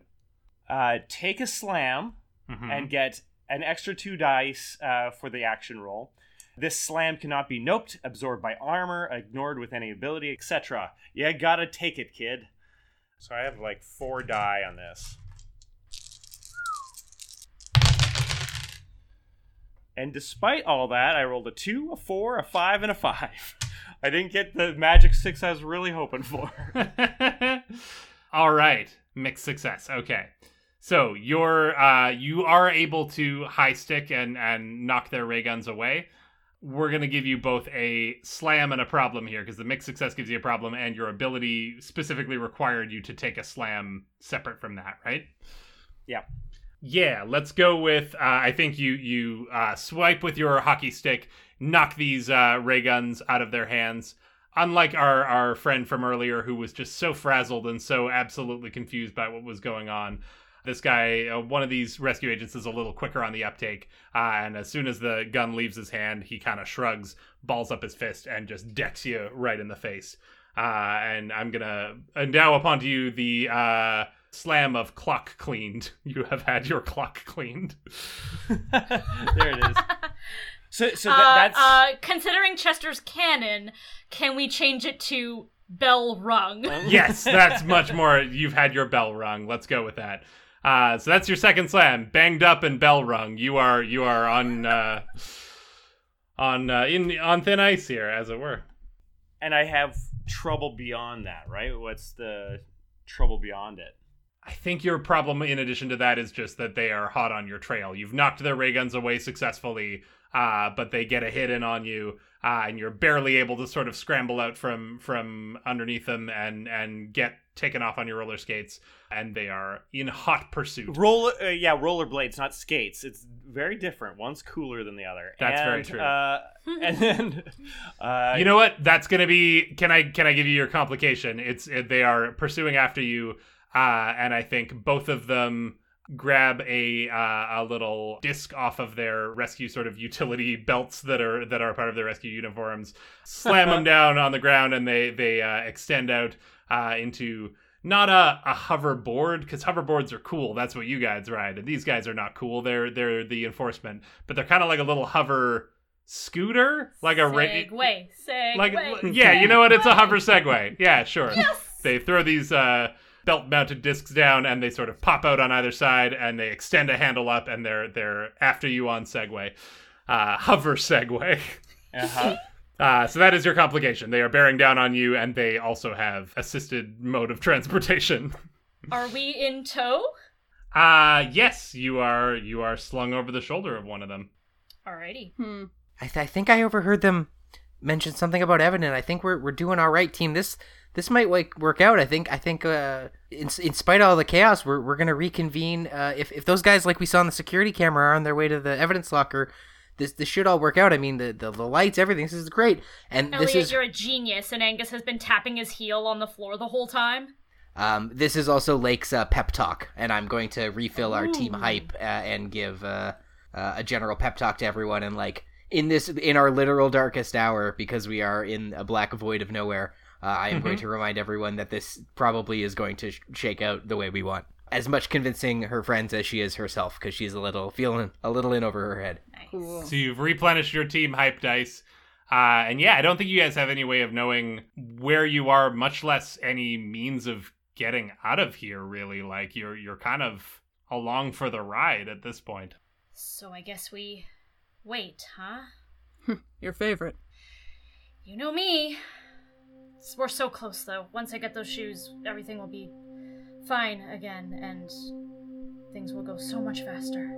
Speaker 3: Uh, take a slam
Speaker 4: Mhm.
Speaker 3: and get an extra two dice uh, for the action roll. This slam cannot be noped, absorbed by armor, ignored with any ability, etc. You gotta take it, kid. So I have like four die on this. And despite all that, I rolled a two, a four, a five, and a five. I didn't get the magic six I was really hoping for.
Speaker 4: All right, mixed success. Okay, so you're uh, you are able to high stick and and knock their ray guns away. We're gonna give you both a slam and a problem here because the mixed success gives you a problem, and your ability specifically required you to take a slam separate from that, right?
Speaker 3: Yeah.
Speaker 4: Yeah, let's go with. Uh, I think you you uh, swipe with your hockey stick, knock these uh, ray guns out of their hands. Unlike our our friend from earlier, who was just so frazzled and so absolutely confused by what was going on, this guy, uh, one of these rescue agents, is a little quicker on the uptake. Uh, and as soon as the gun leaves his hand, he kind of shrugs, balls up his fist, and just decks you right in the face. Uh, and I'm gonna endow upon you the uh, slam of clock cleaned. You have had your clock cleaned.
Speaker 3: there it is. So, so
Speaker 2: Uh,
Speaker 3: that, that's
Speaker 2: uh, considering Chester's canon, can we change it to bell rung?
Speaker 4: yes, that's much more. You've had your bell rung. Let's go with that. Uh, so that's your second slam, banged up and bell rung. You are you are on uh, on uh, in on thin ice here, as it were.
Speaker 3: and I have trouble beyond that, right? What's the trouble beyond it?
Speaker 4: I think your problem, in addition to that, is just that they are hot on your trail. You've knocked their ray guns away successfully, uh, but they get a hit in on you, uh, and you're barely able to sort of scramble out from from underneath them and and get taken off on your roller skates. And they are in hot pursuit.
Speaker 3: Roller, uh, yeah, rollerblades, not skates. It's very different. One's cooler than the other.
Speaker 4: That's very true.
Speaker 3: Uh, and then, uh,
Speaker 4: you know what? That's gonna be. Can I can I give you your complication? It's it, they are pursuing after you, uh, and I think both of them grab a uh, a little disc off of their rescue sort of utility belts that are that are part of their rescue uniforms, slam them down on the ground, and they they uh, extend out uh, into. Not a, a hoverboard because hoverboards are cool. That's what you guys ride, and these guys are not cool. They're they're the enforcement, but they're kind of like a little hover scooter, like a ra-
Speaker 2: Segway, segway.
Speaker 4: like yeah, you know what? It's a hover Segway. Yeah, sure. Yes! They throw these uh, belt-mounted discs down, and they sort of pop out on either side, and they extend a handle up, and they're they're after you on Segway, uh, hover Segway.
Speaker 3: Uh-huh.
Speaker 4: Uh, so that is your complication. They are bearing down on you, and they also have assisted mode of transportation.
Speaker 2: Are we in tow?
Speaker 4: Uh yes, you are you are slung over the shoulder of one of them.
Speaker 2: Alrighty.
Speaker 7: Hmm.
Speaker 5: I, th- I think I overheard them mention something about Evan, and I think we're we're doing all right, team. This this might like work out. I think I think uh, in in spite of all the chaos, we're we're gonna reconvene. Uh, if if those guys like we saw on the security camera are on their way to the evidence locker, this this should all work out. I mean the the, the lights, everything. This is great, and this is
Speaker 2: you're a genius, and Angus has been tapping his heel on the floor the whole time.
Speaker 5: um this is also Lake's uh, pep talk, and I'm going to refill our team hype uh, and give uh, uh, a general pep talk to everyone, and like in this in our literal darkest hour because we are in a black void of nowhere. Uh, I am going to remind everyone that this probably is going to sh- shake out the way we want. As much convincing her friends as she is herself, because she's a little feeling a little in over her head.
Speaker 2: Nice.
Speaker 7: Cool.
Speaker 4: So you've replenished your team hype dice. Uh, and yeah, I don't think you guys have any way of knowing where you are, much less any means of getting out of here. Really, like you're you're kind of along for the ride at this point.
Speaker 2: So I guess we wait, huh?
Speaker 7: Your favorite.
Speaker 2: You know me. We're so close, though. Once I get those shoes, everything will be fine again, and things will go so much faster.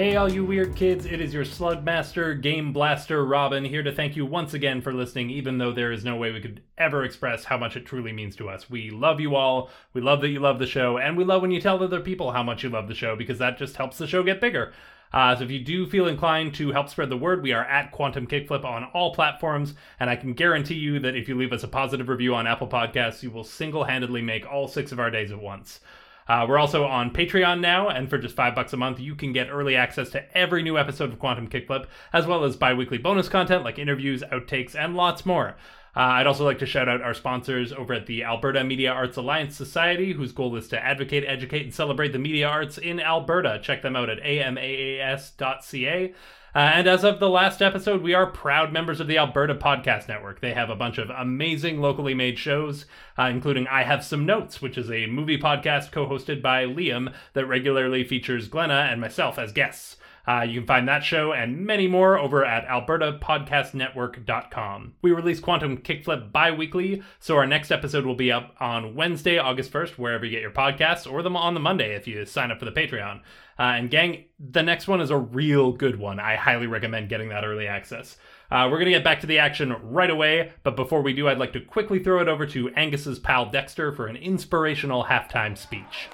Speaker 4: Hey, all you weird kids, it is your Slugmaster, Game Blaster, Robin, here to thank you once again for listening, even though there is no way we could ever express how much it truly means to us. We love you all, we love that you love the show, and we love when you tell other people how much you love the show because that just helps the show get bigger. Uh, so if you do feel inclined to help spread the word, we are at Quantum Kickflip on all platforms, and I can guarantee you that if you leave us a positive review on Apple Podcasts, you will single-handedly make all six of our days at once. Uh, we're also on Patreon now, and for just five bucks a month, you can get early access to every new episode of Quantum Kickflip, as well as bi-weekly bonus content like interviews, outtakes, and lots more. Uh, I'd also like to shout out our sponsors over at the Alberta Media Arts Alliance Society, whose goal is to advocate, educate, and celebrate the media arts in Alberta. Check them out at amaas.ca. Uh, and as of the last episode, we are proud members of the Alberta Podcast Network. They have a bunch of amazing locally made shows, uh, including I Have Some Notes, which is a movie podcast co hosted by Liam that regularly features Glenna and myself as guests. Uh, you can find that show and many more over at albertapodcastnetwork.com. We release Quantum Kickflip bi weekly, so our next episode will be up on Wednesday, August 1st, wherever you get your podcasts, or them on the Monday if you sign up for the Patreon. Uh, and gang, the next one is a real good one. I highly recommend getting that early access. Uh, we're going to get back to the action right away, but before we do, I'd like to quickly throw it over to Angus's pal Dexter for an inspirational halftime speech.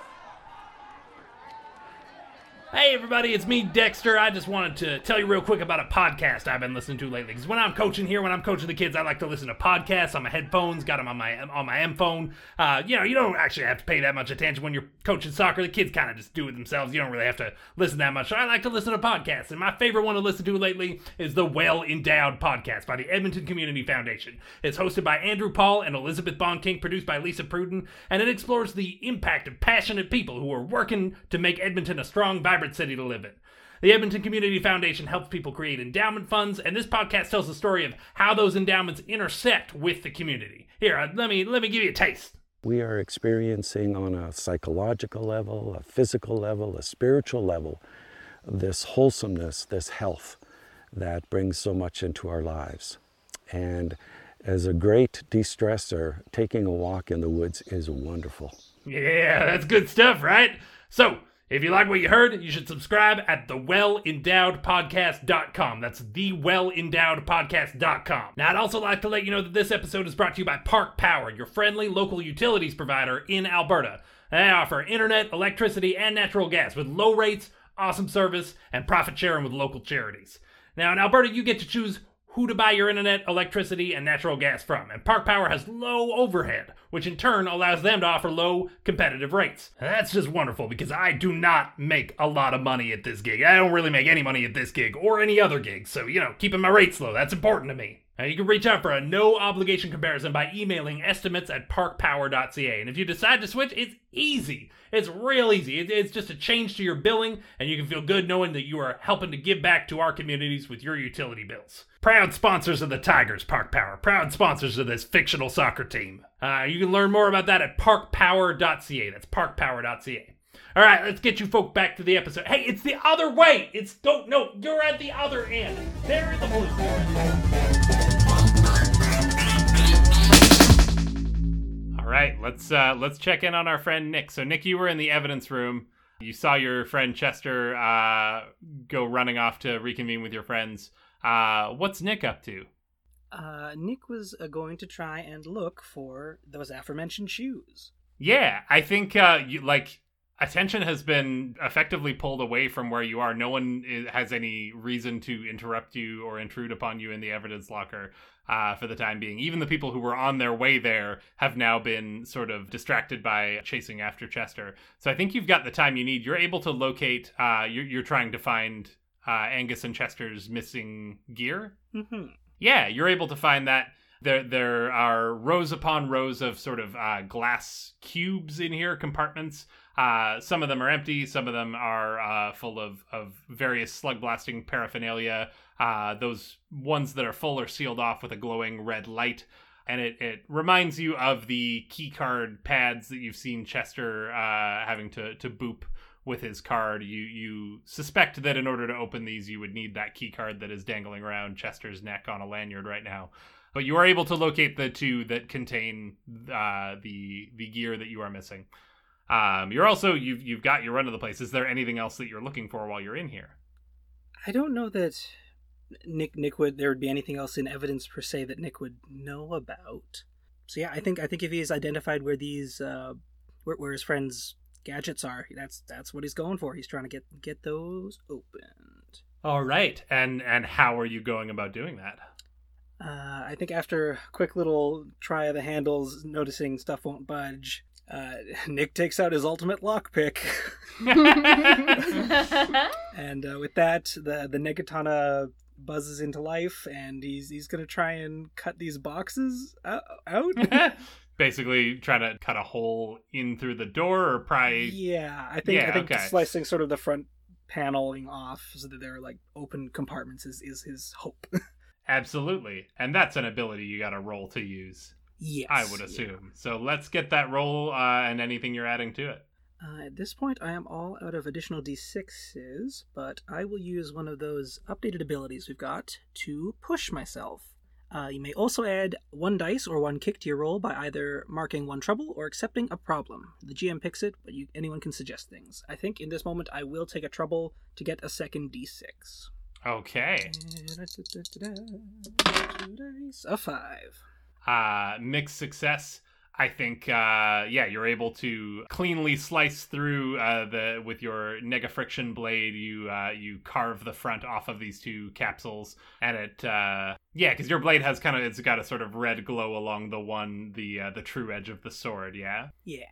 Speaker 4: Hey everybody, it's me, Dexter. I just wanted to tell you real quick about a podcast I've been listening to lately. Because when I'm coaching here, when I'm coaching the kids, I like to listen to podcasts on my headphones. Got them on my on my M phone. Uh, you know, you don't actually have to pay that much attention when you're coaching soccer. The kids kind of just do it themselves. You don't really have to listen that much. So I like to listen to podcasts, and my favorite one to listen to lately is the Well Endowed podcast by the Edmonton Community Foundation. It's hosted by Andrew Paul and Elizabeth Bonkink, produced by Lisa Pruden, and it explores the impact of passionate people who are working to make Edmonton a strong, vibrant city to live in. The Edmonton Community Foundation helps people create endowment funds, and this podcast tells the story of how those endowments intersect with the community. Here, uh, let me let me give you a taste.
Speaker 8: We are experiencing on a psychological level, a physical level, a spiritual level, this wholesomeness, this health that brings so much into our lives. And as a great de stressor, taking a walk in the woods is wonderful.
Speaker 4: Yeah, that's good stuff, right? So, if you like what you heard, you should subscribe at thewellendowedpodcast.com. That's thewellendowedpodcast.com. Now, I'd also like to let you know that this episode is brought to you by Park Power, your friendly local utilities provider in Alberta. They offer internet, electricity, and natural gas with low rates, awesome service, and profit sharing with local charities. Now, in Alberta, you get to choose who to buy your internet, electricity, and natural gas from. And Park Power has low overhead, which in turn allows them to offer low competitive rates. And that's just wonderful because I do not make a lot of money at this gig. I don't really make any money at this gig or any other gig. So, you know, keeping my rates low, that's important to me. Now, you can reach out for a no obligation comparison by emailing estimates at parkpower.ca. And if you decide to switch, it's easy. It's real easy. It's just a change to your billing, and you can feel good knowing that you are helping to give back to our communities with your utility bills. Proud sponsors of the Tigers, Park Power. Proud sponsors of this fictional soccer team. Uh, you can learn more about that at parkpower.ca. That's parkpower.ca. All right, let's get you folk back to the episode. Hey, it's the other way. It's don't no, you're at the other end. There is the Holy Spirit. Right, let's uh, let's check in on our friend Nick. So Nick, you were in the evidence room. You saw your friend Chester uh, go running off to reconvene with your friends. Uh, what's Nick up to?
Speaker 6: Uh, Nick was uh, going to try and look for those aforementioned shoes.
Speaker 4: Yeah, I think uh, you like attention has been effectively pulled away from where you are. No one has any reason to interrupt you or intrude upon you in the evidence locker uh, for the time being. Even the people who were on their way there have now been sort of distracted by chasing after Chester. So I think you've got the time you need. You're able to locate. Uh, you're, you're trying to find uh, Angus and Chester's missing gear.
Speaker 6: Mm-hmm.
Speaker 4: Yeah, you're able to find that. There, there are rows upon rows of sort of uh, glass cubes in here, compartments. Uh, some of them are empty. Some of them are uh, full of, of various slug blasting paraphernalia. Uh, those ones that are full are sealed off with a glowing red light. And it, it reminds you of the keycard pads that you've seen Chester uh, having to, to boop with his card. You you suspect that in order to open these, you would need that key card that is dangling around Chester's neck on a lanyard right now. But you are able to locate the two that contain uh, the the gear that you are missing. Um, you're also you've you've got your run of the place. Is there anything else that you're looking for while you're in here?
Speaker 6: I don't know that Nick Nick would there would be anything else in evidence per se that Nick would know about. So yeah, I think I think if he's identified where these uh where, where his friends gadgets are, that's that's what he's going for. He's trying to get get those opened.
Speaker 4: All right, and and how are you going about doing that?
Speaker 6: Uh, I think after a quick little try of the handles, noticing stuff won't budge, uh, Nick takes out his ultimate lockpick, and uh, with that, the the Negatana buzzes into life, and he's he's gonna try and cut these boxes out.
Speaker 4: Basically, trying to cut a hole in through the door or pry.
Speaker 6: yeah, I think
Speaker 4: Yeah,
Speaker 6: I think
Speaker 4: okay.
Speaker 6: slicing sort of the front paneling off so that there are like open compartments is is his hope.
Speaker 4: Absolutely, and that's an ability you got to roll to use.
Speaker 6: Yes,
Speaker 4: I would
Speaker 6: yeah.
Speaker 4: assume. So let's get that roll uh, and anything you're adding to it.
Speaker 6: Uh, at this point, I am all out of additional d6s, but I will use one of those updated abilities we've got to push myself. Uh, you may also add one dice or one kick to your roll by either marking one trouble or accepting a problem. The GM picks it, but you, anyone can suggest things. I think in this moment I will take a trouble to get a second d6.
Speaker 4: Okay.
Speaker 6: A five.
Speaker 4: Uh, mixed success. I think, uh, yeah, you're able to cleanly slice through uh, the with your nega friction blade. You uh, you carve the front off of these two capsules, and it, uh, yeah, because your blade has kind of it's got a sort of red glow along the one the uh, the true edge of the sword. Yeah.
Speaker 6: Yeah.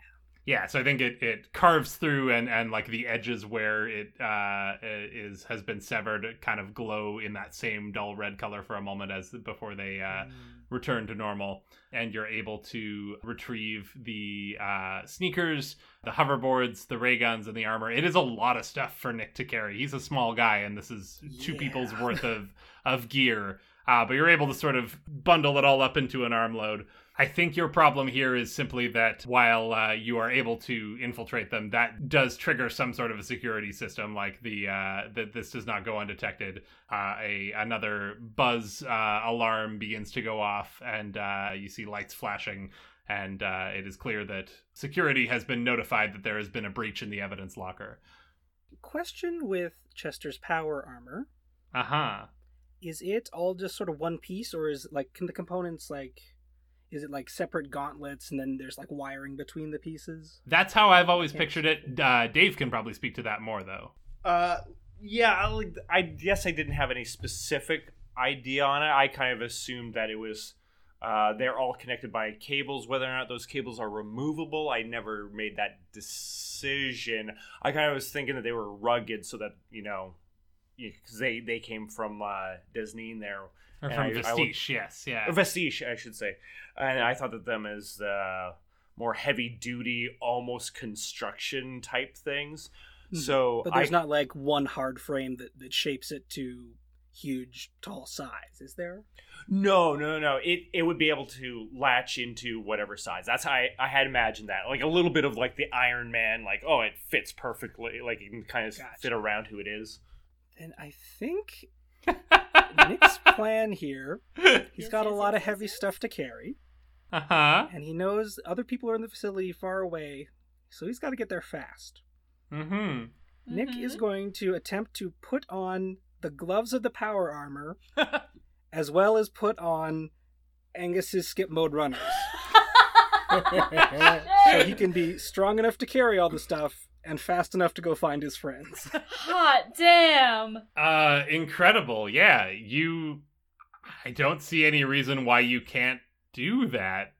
Speaker 4: Yeah, so I think it, it carves through and, and like the edges where it uh, is has been severed kind of glow in that same dull red color for a moment as before they uh, return to normal, and you're able to retrieve the uh, sneakers, the hoverboards, the ray guns, and the armor. It is a lot of stuff for Nick to carry. He's a small guy, and this is two
Speaker 6: Yeah.
Speaker 4: people's worth of of gear. Uh, but you're able to sort of bundle it all up into an armload. I think your problem here is simply that while uh, you are able to infiltrate them, that does trigger some sort of a security system, like the uh, that this does not go undetected. Uh, a another buzz uh, alarm begins to go off, and uh, you see lights flashing, and uh, it is clear that security has been notified that there has been a breach in the evidence locker.
Speaker 6: Question with Chester's power armor.
Speaker 4: Uh huh.
Speaker 6: is it all just sort of one piece or is like can the components like is it like separate gauntlets and then there's like wiring between the pieces
Speaker 4: That's how I've always pictured it. Uh, Dave can probably speak to that more, though.
Speaker 3: Uh, yeah, I, I guess I didn't have any specific idea on it. I kind of assumed that it was uh, they're all connected by cables. Whether or not those cables are removable, I never made that decision. I kind of was thinking that they were rugged, so that you know, because they they came from uh, Disney and they're
Speaker 4: Or from
Speaker 3: I- I would-
Speaker 4: Vestige, yes, yeah.
Speaker 3: or Vestige, I should say. And I thought that them as uh, more heavy duty, almost construction type things. So
Speaker 6: But there's
Speaker 3: I,
Speaker 6: not like one hard frame that, that shapes it to huge, tall size, is there?
Speaker 3: no, no, no, no. It it would be able to latch into whatever size. That's how I, I had imagined that. Like a little bit of like the Iron Man, like oh, it fits perfectly. Like it can kind of
Speaker 6: Gotcha.
Speaker 3: fit around who it is.
Speaker 6: And I think Nick's plan here, he's got a lot of heavy stuff to carry,
Speaker 4: Uh huh.
Speaker 6: and he knows other people are in the facility far away, so he's got to get there fast.
Speaker 4: Mm hmm.
Speaker 6: Nick is going to attempt to put on the gloves of the power armor, as well as put on Angus's skip mode runners. so he can be strong enough to carry all the stuff and fast enough to go find his friends.
Speaker 2: Hot damn.
Speaker 4: Uh, incredible. Yeah, you. I don't see any reason why you can't do that.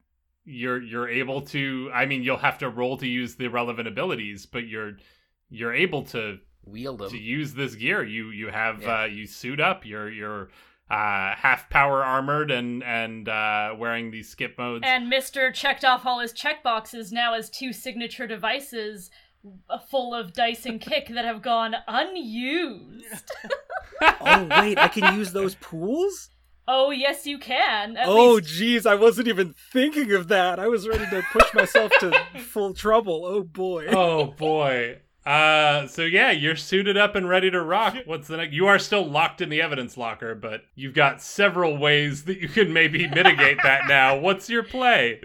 Speaker 4: You're you're able to. I mean, you'll have to roll to use the relevant abilities, but you're you're able to
Speaker 5: Wield them to
Speaker 4: use this gear. You you have
Speaker 5: Yeah.
Speaker 4: uh, you suit up. You're you're uh, half power armored and and uh, wearing these skip modes.
Speaker 2: And Mr. checked off all his checkboxes now has two signature devices full of dice and kick that have gone unused.
Speaker 6: oh wait, I can use those pools?
Speaker 2: Oh, yes, you can. At
Speaker 6: oh
Speaker 2: least
Speaker 6: geez, I wasn't even thinking of that. I was ready to push myself to full trouble. Oh boy.
Speaker 4: oh boy. Uh, so yeah, you're suited up and ready to rock. What's the next? You are still locked in the evidence locker, but you've got several ways that you can maybe mitigate that now. What's your play?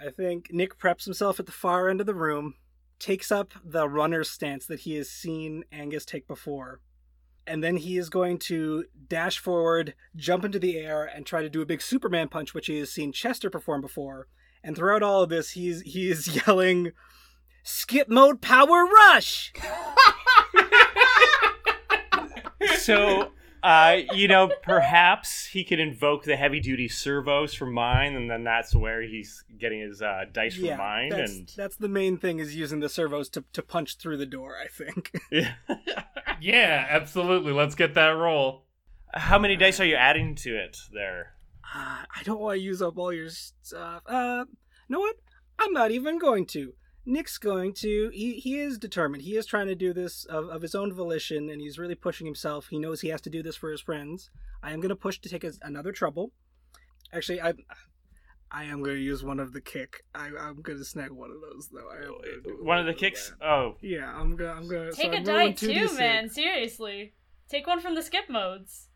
Speaker 6: I think Nick preps himself at the far end of the room, takes up the runner's stance that he has seen Angus take before, and then he is going to dash forward, jump into the air, and try to do a big Superman punch, which he has seen Chester perform before. And throughout all of this, he's he is yelling, "Skip mode power rush!"
Speaker 3: So, uh, you know, perhaps he could invoke the heavy duty servos from mine, and then that's where he's getting his uh, dice from mine.
Speaker 6: that's,
Speaker 3: And
Speaker 6: that's the main thing is using the servos to, to punch through the door. I think.
Speaker 4: Yeah, absolutely. Let's get that roll.
Speaker 3: how many dice are you adding to it there?
Speaker 6: Uh, I don't want to use up all your stuff. Uh, know what? I'm not even going to. Nick's going to. He he is determined. He is trying to do this of, of his own volition, and he's really pushing himself. He knows he has to do this for his friends. I am going to push to take a, another trouble. Actually, I I am going to use one of the kick. I, I'm going to snag one of those though. I am
Speaker 3: One of the
Speaker 6: those,
Speaker 3: kicks?
Speaker 6: man.
Speaker 3: Oh,
Speaker 6: Yeah, I'm gonna. I'm gonna
Speaker 2: take
Speaker 6: so
Speaker 2: a
Speaker 6: I'm
Speaker 2: die too,
Speaker 6: 2d6.
Speaker 2: man. Seriously. Take one from the skip modes.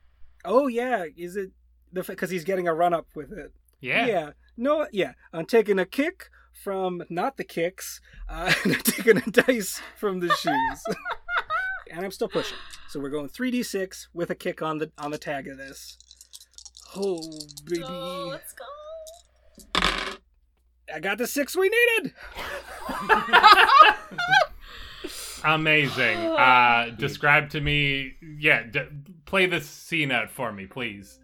Speaker 6: Oh yeah, is it the because he's getting a run up with it?
Speaker 4: Yeah. Yeah.
Speaker 6: No, yeah. I'm taking a kick from not the kicks, uh, and I'm taking a dice from the shoes. and I'm still pushing. So we're going 3d6 with a kick on the on the tag of this. Oh baby.
Speaker 2: Oh, let's go.
Speaker 6: I got the six we needed.
Speaker 4: Amazing. Uh, describe to me. Yeah, d- play this scene out for me, please.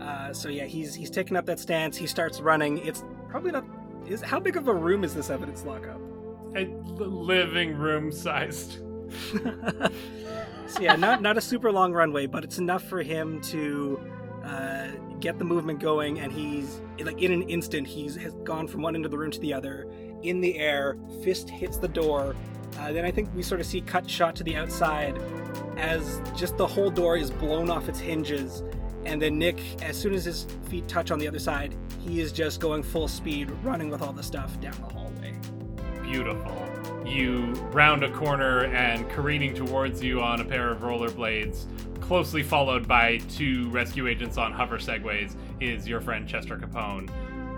Speaker 6: Uh, so yeah, he's he's taking up that stance. He starts running. It's probably not. Is how big of a room is this evidence lockup?
Speaker 4: A living room sized.
Speaker 6: so yeah, not not a super long runway, but it's enough for him to uh, get the movement going. And he's like in an instant, he's has gone from one end of the room to the other in the air. Fist hits the door. Uh, then I think we sort of see cut shot to the outside as just the whole door is blown off its hinges. And then Nick, as soon as his feet touch on the other side, he is just going full speed, running with all the stuff down the hallway.
Speaker 4: Beautiful. You round a corner and careening towards you on a pair of rollerblades, closely followed by two rescue agents on hover segways, is your friend Chester Capone.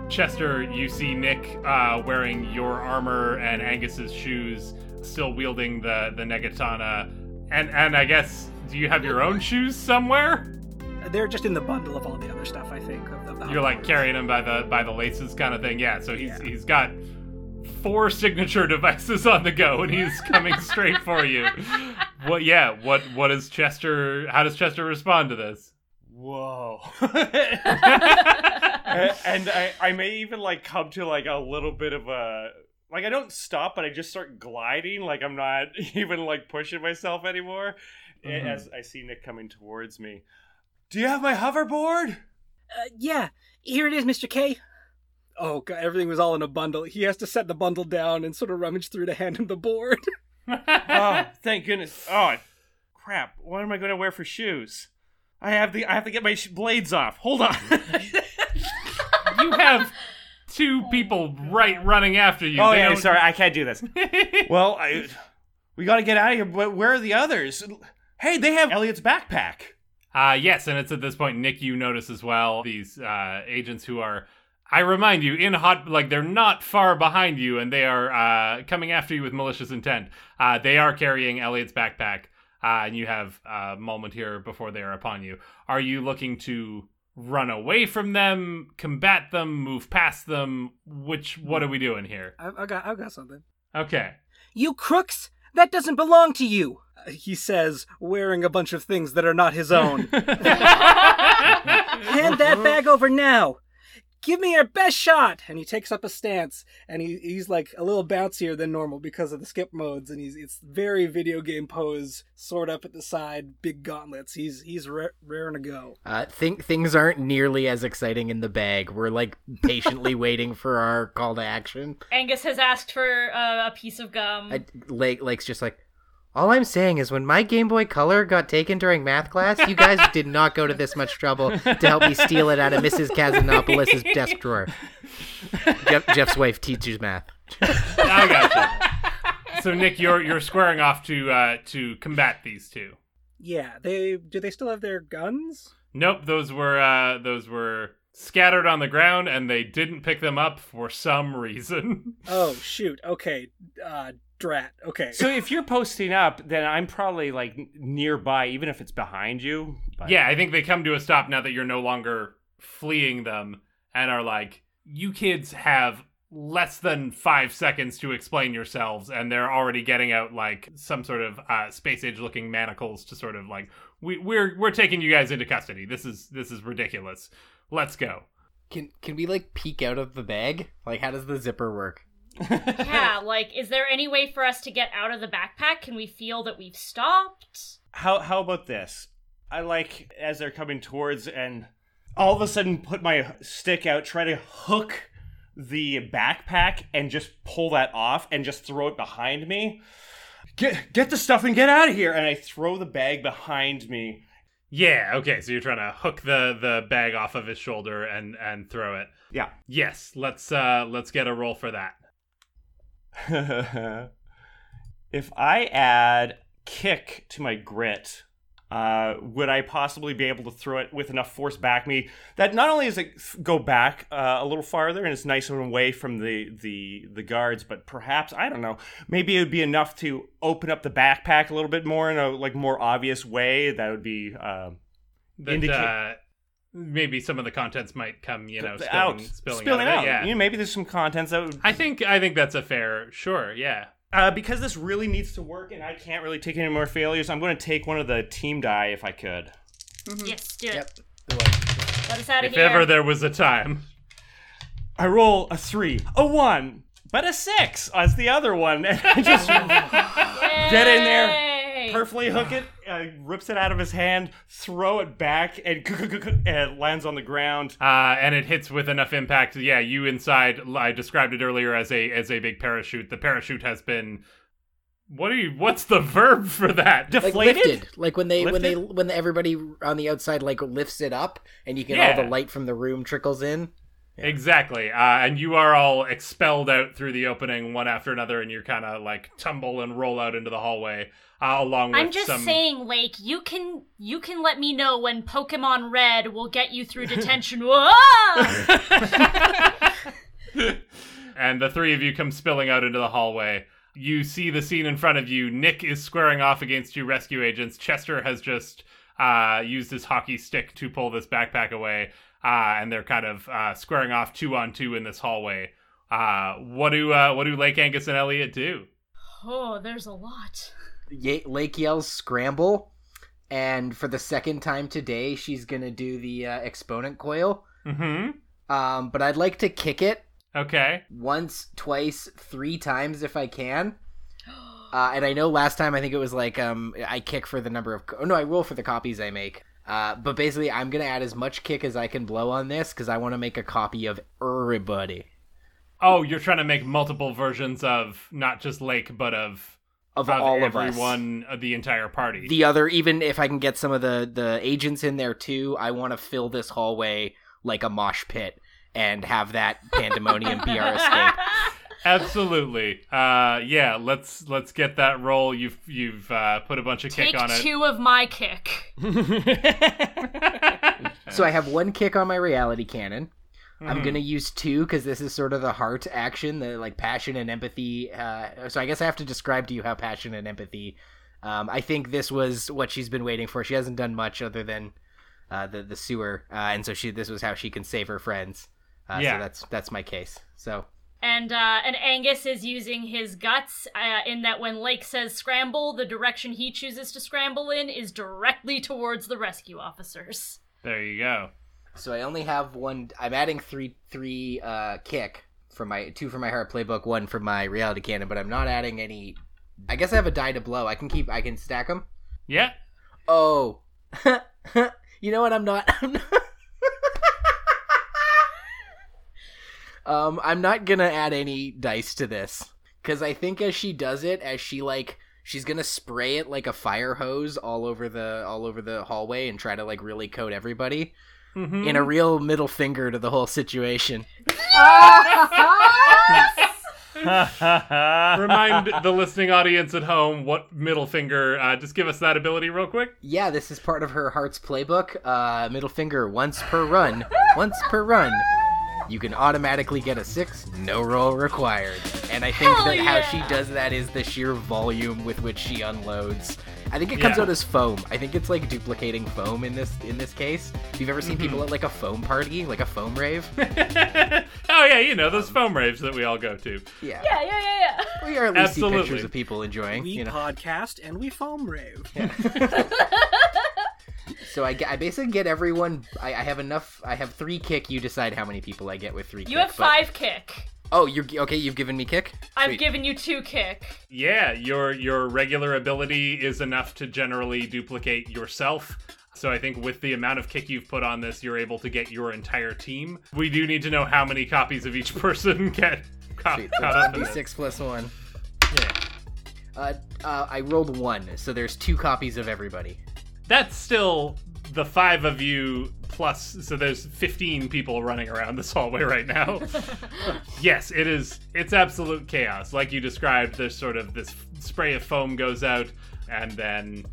Speaker 4: Chester, you see Nick uh, wearing your armor and Angus's shoes, still wielding the the negatana, and and I guess do you have your own shoes somewhere?
Speaker 6: They're just in the bundle of all the other stuff, I think. Of, of the
Speaker 4: You're like carrying him by the by the laces kind of thing. Yeah, so he's
Speaker 6: Yeah.
Speaker 4: he's got four signature devices on the go and he's coming straight for you. What yeah, what what is Chester how does Chester respond to this?
Speaker 3: whoa. and and I, I may even like come to like a little bit of a like I don't stop, but I just start gliding, like I'm not even like pushing myself anymore.
Speaker 6: Mhm.
Speaker 3: As I see Nick coming towards me. Do you have my hoverboard?
Speaker 1: Uh, yeah, here it is, Mr. K.
Speaker 6: Oh, God, everything was all in a bundle. He has to set the bundle down and sort of rummage through to hand him the board.
Speaker 3: oh, thank goodness. Oh, crap. What am I going to wear for shoes? I have the I have to get my sh- blades off. Hold on.
Speaker 4: you have two people right running after you.
Speaker 3: oh
Speaker 4: They
Speaker 3: yeah,
Speaker 4: don't-
Speaker 3: sorry, I can't do this. well, I, we got to get out of here. But where are the others? Hey, they have Elliot's backpack.
Speaker 4: Uh, yes, and it's at this point, Nick, you notice as well these uh, agents who are, I remind you, in hot, like they're not far behind you, and they are uh, coming after you with malicious intent. Uh, they are carrying Elliot's backpack, uh, and you have a moment here before they are upon you. Are you looking to run away from them, combat them, move past them? Which, what are we doing here?
Speaker 6: I, I got, I've got something.
Speaker 4: Okay.
Speaker 1: You crooks! That doesn't belong to you!
Speaker 6: He says, wearing a bunch of things that are not his own.
Speaker 1: Hand that bag over now!
Speaker 6: Give me your best shot! And he takes up a stance, and he, he's like a little bouncier than normal because of the skip modes, and he's it's very video game pose, sword up at the side, big gauntlets. He's he's ra- raring to go.
Speaker 5: Uh, think things aren't nearly as exciting in the bag. We're like patiently waiting for our call to action.
Speaker 2: Angus has asked for uh, a piece of gum.
Speaker 5: I, Lake Lake's just like, all I'm saying is when my Game Boy Color got taken during math class, you guys did not go to this much trouble to help me steal it out of Mrs. Kazanopoulos' desk drawer. Jeff, Jeff's wife teaches math.
Speaker 4: I gotcha. so Nick, you're you're squaring off to uh, to combat these two.
Speaker 6: Yeah, they do they still have their guns?
Speaker 4: Nope, those were uh, those were scattered on the ground, and they didn't pick them up for some reason.
Speaker 6: Oh shoot. Okay. Uh drat. Okay.
Speaker 3: So if you're posting up, then I'm probably like nearby, even if it's behind you. But-
Speaker 4: yeah, I think they come to a stop now that you're no longer fleeing them, and are like, "You kids have less than five seconds to explain yourselves," and they're already getting out like some sort of uh, space age looking manacles to sort of like, "We we're we're taking you guys into custody. This is this is ridiculous. Let's go."
Speaker 5: Can can we like peek out of the bag? Like, how does the zipper work?
Speaker 2: yeah, like, is there any way for us to get out of the backpack? Can we feel that we've stopped?
Speaker 3: How how about this? I like as they're coming towards and all of a sudden put my stick out, try to hook the backpack and just pull that off and just throw it behind me. Get get the stuff and get out of here! And I throw the bag behind me.
Speaker 4: Yeah. Okay. So you're trying to hook the the bag off of his shoulder and and throw it.
Speaker 3: Yeah.
Speaker 4: Yes. Let's uh let's get a roll for that.
Speaker 3: if I add kick to my grit, uh, would I possibly be able to throw it with enough force back me that not only does it go back uh, a little farther and it's nice and away from the, the the guards, but perhaps I don't know, maybe it would be enough to open up the backpack a little bit more in a like more obvious way. That would be uh,
Speaker 4: That,
Speaker 3: Indicate-
Speaker 4: uh, maybe some of the contents might come, you know, spilling,
Speaker 3: out,
Speaker 4: spilling,
Speaker 3: spilling
Speaker 4: out.
Speaker 3: out.
Speaker 4: Yeah.
Speaker 3: You know, maybe there's some contents that would
Speaker 4: I think I think that's a fair. Sure. Yeah.
Speaker 3: Uh, because this really needs to work and I can't really take any more failures, I'm going to take one of the team die if I could.
Speaker 2: Yes, do it.
Speaker 5: Yep.
Speaker 2: Let us out of
Speaker 4: If
Speaker 2: here.
Speaker 4: ever there was a time.
Speaker 3: I roll a three, a one, but a six as the other one. And I just get in there,
Speaker 2: Yay!
Speaker 3: perfectly hook it, uh, rips it out of his hand, throw it back, and, and it lands on the ground.
Speaker 4: Uh, and it hits with enough impact. Yeah, you inside. I described it earlier as a as a big parachute. The parachute has been. What are you? What's the verb for that?
Speaker 5: Like
Speaker 3: Deflated?
Speaker 5: lifted, like when they when they when everybody on the outside like lifts it up, and you can
Speaker 4: Yeah.
Speaker 5: all the light from the room trickles in.
Speaker 4: Exactly. Uh, and you are all expelled out through the opening one after another, and you're kind of like tumble and roll out into the hallway, uh, along with
Speaker 2: I'm just
Speaker 4: some.
Speaker 2: saying, Lake, you can you can let me know when Pokemon Red will get you through detention.
Speaker 4: And the three of you come spilling out into the hallway. You see the scene in front of you. Nick is squaring off against you rescue agents. Chester has just uh, used his hockey stick to pull this backpack away, uh, and they're kind of uh, squaring off two on two in this hallway. Uh, what do uh, what do Lake Angus and Elliot do?
Speaker 2: oh, there's a lot.
Speaker 5: Ye- Lake yells scramble, and for the second time today, she's gonna do the uh, exponent coil.
Speaker 4: Mm-hmm.
Speaker 5: Um, but I'd like to kick it
Speaker 4: Okay.
Speaker 5: once, twice, three times if I can. Uh, and I know last time I think it was like um I kick for the number of co- oh, no I roll for the copies I make. Uh, but basically I'm gonna add as much kick as I can blow on this because I want to make a copy of everybody
Speaker 4: Oh, you're trying to make multiple versions of not just Lake, but of
Speaker 5: of,
Speaker 4: of
Speaker 5: all of us.
Speaker 4: everyone, of the entire party.
Speaker 5: The other, even if I can get some of the the agents in there too, I want to fill this hallway like a mosh pit and have that pandemonium be our escape.
Speaker 4: Absolutely. Uh, yeah. Let's let's get that roll. You've you've uh, put a bunch of
Speaker 2: Take
Speaker 4: kick on it.
Speaker 2: two of my kick.
Speaker 5: So I have one kick on my reality cannon.
Speaker 4: Mm-hmm.
Speaker 5: I'm gonna use two because this is sort of the heart action, the like passion and empathy. Uh, so I guess I have to describe to you how passion and empathy. Um, I think this was what she's been waiting for. She hasn't done much other than uh, the the sewer, uh, and so she this was how she can save her friends. Uh,
Speaker 4: Yeah.
Speaker 5: So that's that's my case. So
Speaker 2: And uh, and Angus is using his guts uh, in that when Lake says scramble, the direction he chooses to scramble in is directly towards the rescue officers.
Speaker 4: There you go.
Speaker 5: So I only have one. I'm adding three three uh, kick for my two for my heart playbook, one for my reality cannon, but I'm not adding any. I guess I have a die to blow. I can keep. I can stack them.
Speaker 4: Yeah.
Speaker 5: Oh, you know what? I'm not. I'm not. um, I'm not gonna add any dice to this because I think as she does it, as she like, she's gonna spray it like a fire hose all over the all over the hallway and try to like really coat everybody
Speaker 4: Mhm.
Speaker 5: in a real middle finger to the whole situation.
Speaker 4: Remind the listening audience at home what middle finger. Uh, just give us that ability real quick.
Speaker 5: Yeah, this is part of her heart's playbook. Uh, middle finger once per run. once per run. You can automatically get a six, no roll required. And I think
Speaker 2: Hell
Speaker 5: that how she does that is the sheer volume with which she unloads. I think it comes
Speaker 4: Yeah.
Speaker 5: out as foam. I think it's like duplicating foam in this in this case. If you've ever seen people mm-hmm. at like a foam party, like a foam rave,
Speaker 4: oh yeah, you know those foam raves that we all go to.
Speaker 5: yeah,
Speaker 2: Yeah, yeah, yeah, yeah.
Speaker 5: we are at least see pictures of people enjoying.
Speaker 6: We
Speaker 5: you know,
Speaker 6: podcast and we foam rave.
Speaker 5: so I, I basically get everyone. I, I have enough. I have three kick. You decide how many people I get with three.
Speaker 2: You
Speaker 5: kick,
Speaker 2: have
Speaker 5: but-
Speaker 2: five kick.
Speaker 5: Oh, you're okay. You've given me kick.
Speaker 2: I've
Speaker 5: Sweet.
Speaker 2: given you two kick.
Speaker 4: Yeah, your your regular ability is enough to generally duplicate yourself. So I think with the amount of kick you've put on this, you're able to get your entire team. We do need to know how many copies of each person get ca-
Speaker 5: Sweet.
Speaker 4: caught up in.
Speaker 5: D6 plus one.
Speaker 4: Yeah.
Speaker 5: Uh, uh, I rolled one, so there's two copies of everybody.
Speaker 4: That's still the five of you plus. So there's 15 people running around this hallway right now. yes, it is. It's absolute chaos. Like you described, there's sort of this spray of foam goes out, and then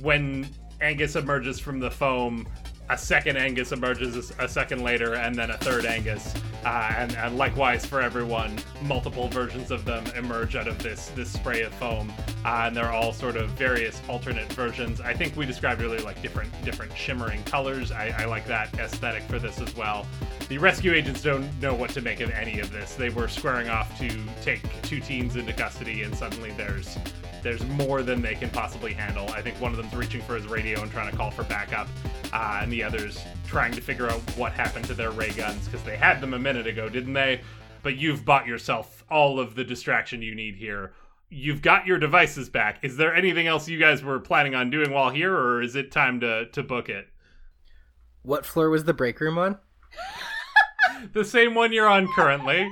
Speaker 4: when Angus emerges from the foam, a second Angus emerges a second later, and then a third Angus, uh, and, and likewise for everyone, multiple versions of them emerge out of this this spray of foam, uh, and they're all sort of various alternate versions. I think we described earlier like different different shimmering colors. I, I like that aesthetic for this as well. The rescue agents don't know what to make of any of this. They were squaring off to take two teens into custody, and suddenly there's there's more than they can possibly handle. I think one of them's reaching for his radio and trying to call for backup, uh, and the other's trying to figure out what happened to their ray guns because they had them a minute ago, didn't they? But you've bought yourself all of the distraction you need here. You've got your devices back. Is there anything else you guys were planning on doing while here, or is it time to to book it?
Speaker 5: What floor was the break room on?
Speaker 4: The same one you're on currently.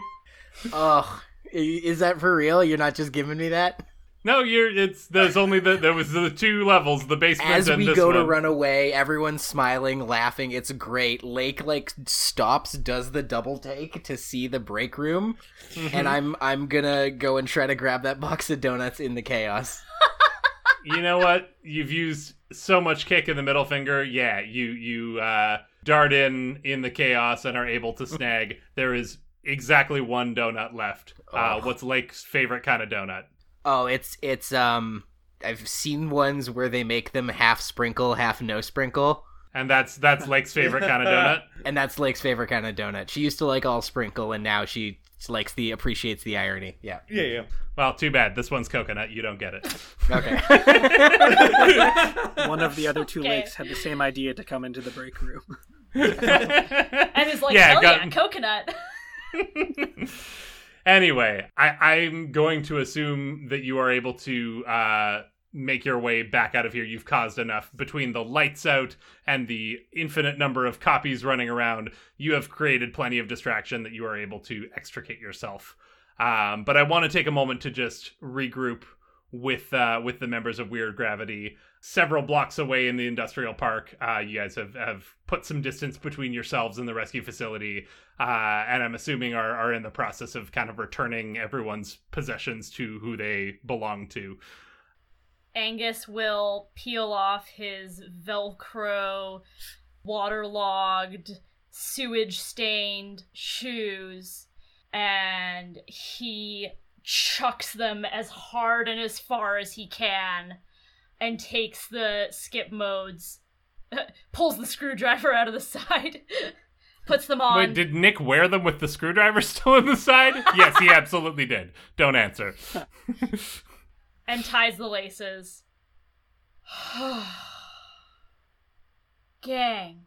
Speaker 5: Ugh, is that for real? You're not just giving me that?
Speaker 4: No, you're. It's there's only the there was the two levels, the basement
Speaker 5: As
Speaker 4: and
Speaker 5: we
Speaker 4: this
Speaker 5: go to run away, everyone's smiling, laughing. It's great. Lake like stops, does the double take to see the break room,
Speaker 4: Mm-hmm.
Speaker 5: and I'm I'm gonna go and try to grab that box of donuts in the chaos.
Speaker 4: you know what? You've used so much kick in the middle finger. Yeah, you you uh, dart in in the chaos and are able to snag. There is exactly one donut left. Uh, what's Lake's favorite kind of donut?
Speaker 5: Oh, it's it's um. I've seen ones where they make them half sprinkle, half no sprinkle,
Speaker 4: And that's that's Lake's favorite kind of donut.
Speaker 5: and that's Lake's favorite kind of donut. She used to like all sprinkle, and now she She likes the appreciates the irony. Yeah.
Speaker 3: Yeah, yeah.
Speaker 4: Well, too bad. This one's coconut. You don't get it.
Speaker 5: Okay.
Speaker 6: One of the other two
Speaker 2: Okay.
Speaker 6: lakes had the same idea to come into the break room.
Speaker 2: And is like,
Speaker 4: Yeah,
Speaker 2: hell
Speaker 4: got-
Speaker 2: yeah, coconut.
Speaker 4: Anyway, I, I'm going to assume that you are able to uh, make your way back out of here. You've caused enough between the lights out and the infinite number of copies running around. You have created plenty of distraction that you are able to extricate yourself. Um, but I want to take a moment to just regroup with uh, with the members of Weird Gravity. Several blocks away in the industrial park, uh, you guys have, have put some distance between yourselves and the rescue facility, uh, and I'm assuming are, are in the process of kind of returning everyone's possessions to who they belong to.
Speaker 2: Angus will peel off his Velcro, waterlogged, sewage stained shoes and he chucks them as hard and as far as he can and takes the skip modes, pulls the screwdriver out of the side, puts them on.
Speaker 4: Wait, did Nick wear them with the screwdriver still in the side? yes, he absolutely did. Don't answer.
Speaker 2: and ties the laces. Gang,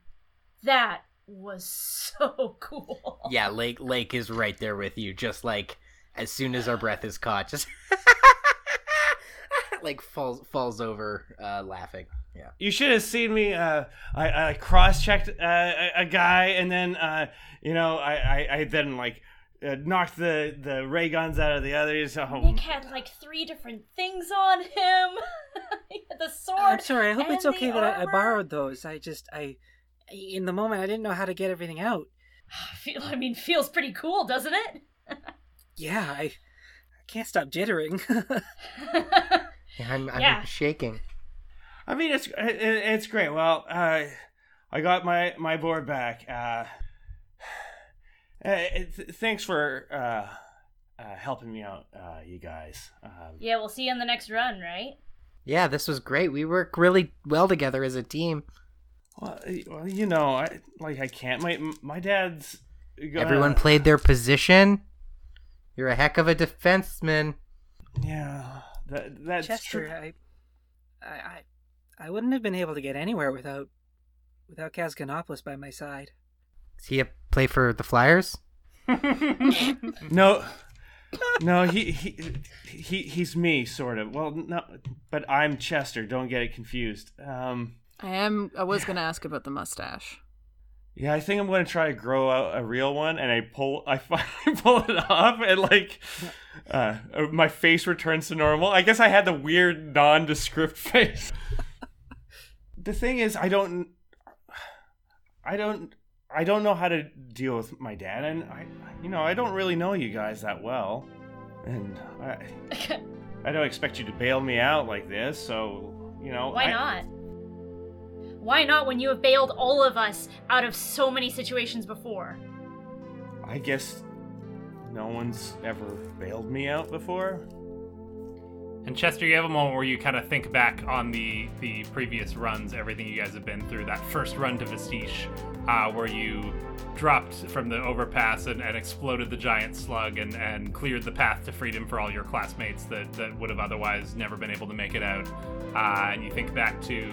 Speaker 2: that was so cool.
Speaker 5: yeah, Lake Lake is right there with you. Just like as soon as our breath is caught, just like falls falls over uh, laughing. Yeah.
Speaker 3: You should have seen me. Uh, I, I cross-checked uh, a, a guy, and then uh, you know, I, I, I then like uh, knocked the the ray guns out of the others. Oh,
Speaker 2: Nick had like three different things on him. the sword.
Speaker 6: I'm sorry. I hope it's okay that I, I borrowed those. I just I, in the moment, I didn't know how to get everything out.
Speaker 2: Feel, I mean, feels pretty cool, doesn't it?
Speaker 6: Yeah, I, I can't stop jittering.
Speaker 5: Yeah, I'm, I'm
Speaker 2: Yeah.
Speaker 5: shaking.
Speaker 3: I mean, it's it, it's great. Well, uh, I got my my board back. Uh, uh, thanks for uh, uh, helping me out, uh, you guys. Um,
Speaker 2: yeah, we'll see you in the next run, right?
Speaker 5: Yeah, this was great. We work really well together as a team.
Speaker 3: well, well, you know, I like I can't. My my dad's. Gonna,
Speaker 5: Everyone played their position. You're a heck of a defenseman.
Speaker 3: Yeah, that that's
Speaker 6: Chester,
Speaker 3: true.
Speaker 6: I, I, I, I wouldn't have been able to get anywhere without, without Kazganopoulos by my side.
Speaker 5: Is he a play for the Flyers?
Speaker 3: No, no, he he he he's me, sort of. Well, no, but I'm Chester. Don't get it confused. Um,
Speaker 7: I am. I was gonna ask about the mustache.
Speaker 3: Yeah, I think I'm going to try to grow out a real one, and I pull, I finally pull it off, and like, uh, my face returns to normal. I guess I had the weird nondescript face. the thing is, I don't, I don't. I don't know how to deal with my dad, and I, you know, I don't really know you guys that well, and I, I don't expect you to bail me out like this. So, you know,
Speaker 2: Why
Speaker 3: I-
Speaker 2: not? Why not when you have bailed all of us out of so many situations before?
Speaker 3: I guess no one's ever bailed me out before.
Speaker 4: And Chester, you have a moment where you kind of think back on the the previous runs, everything you guys have been through. That first run to Vestige, uh, where you dropped from the overpass and, and exploded the giant slug and, and cleared the path to freedom for all your classmates that, that would have otherwise never been able to make it out. Uh, and you think back to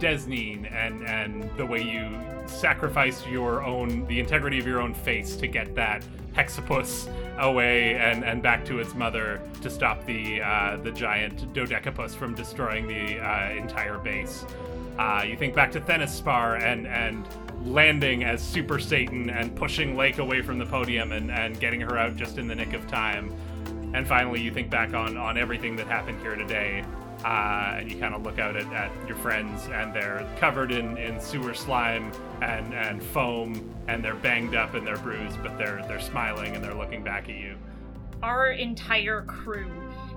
Speaker 4: Desneen and and the way you sacrificed your own the integrity of your own face to get that hexapus away and, and back to its mother to stop the uh, the giant dodecapus from destroying the uh, entire base. Uh, you think back to Thenispar and and landing as Super Satan and pushing Lake away from the podium and, and getting her out just in the nick of time. And finally, you think back on, on everything that happened here today, uh, and you kind of look out at, at your friends, and they're covered in, in sewer slime and, and foam, and they're banged up and they're bruised, but they're they're smiling and they're looking back at you.
Speaker 2: Our entire crew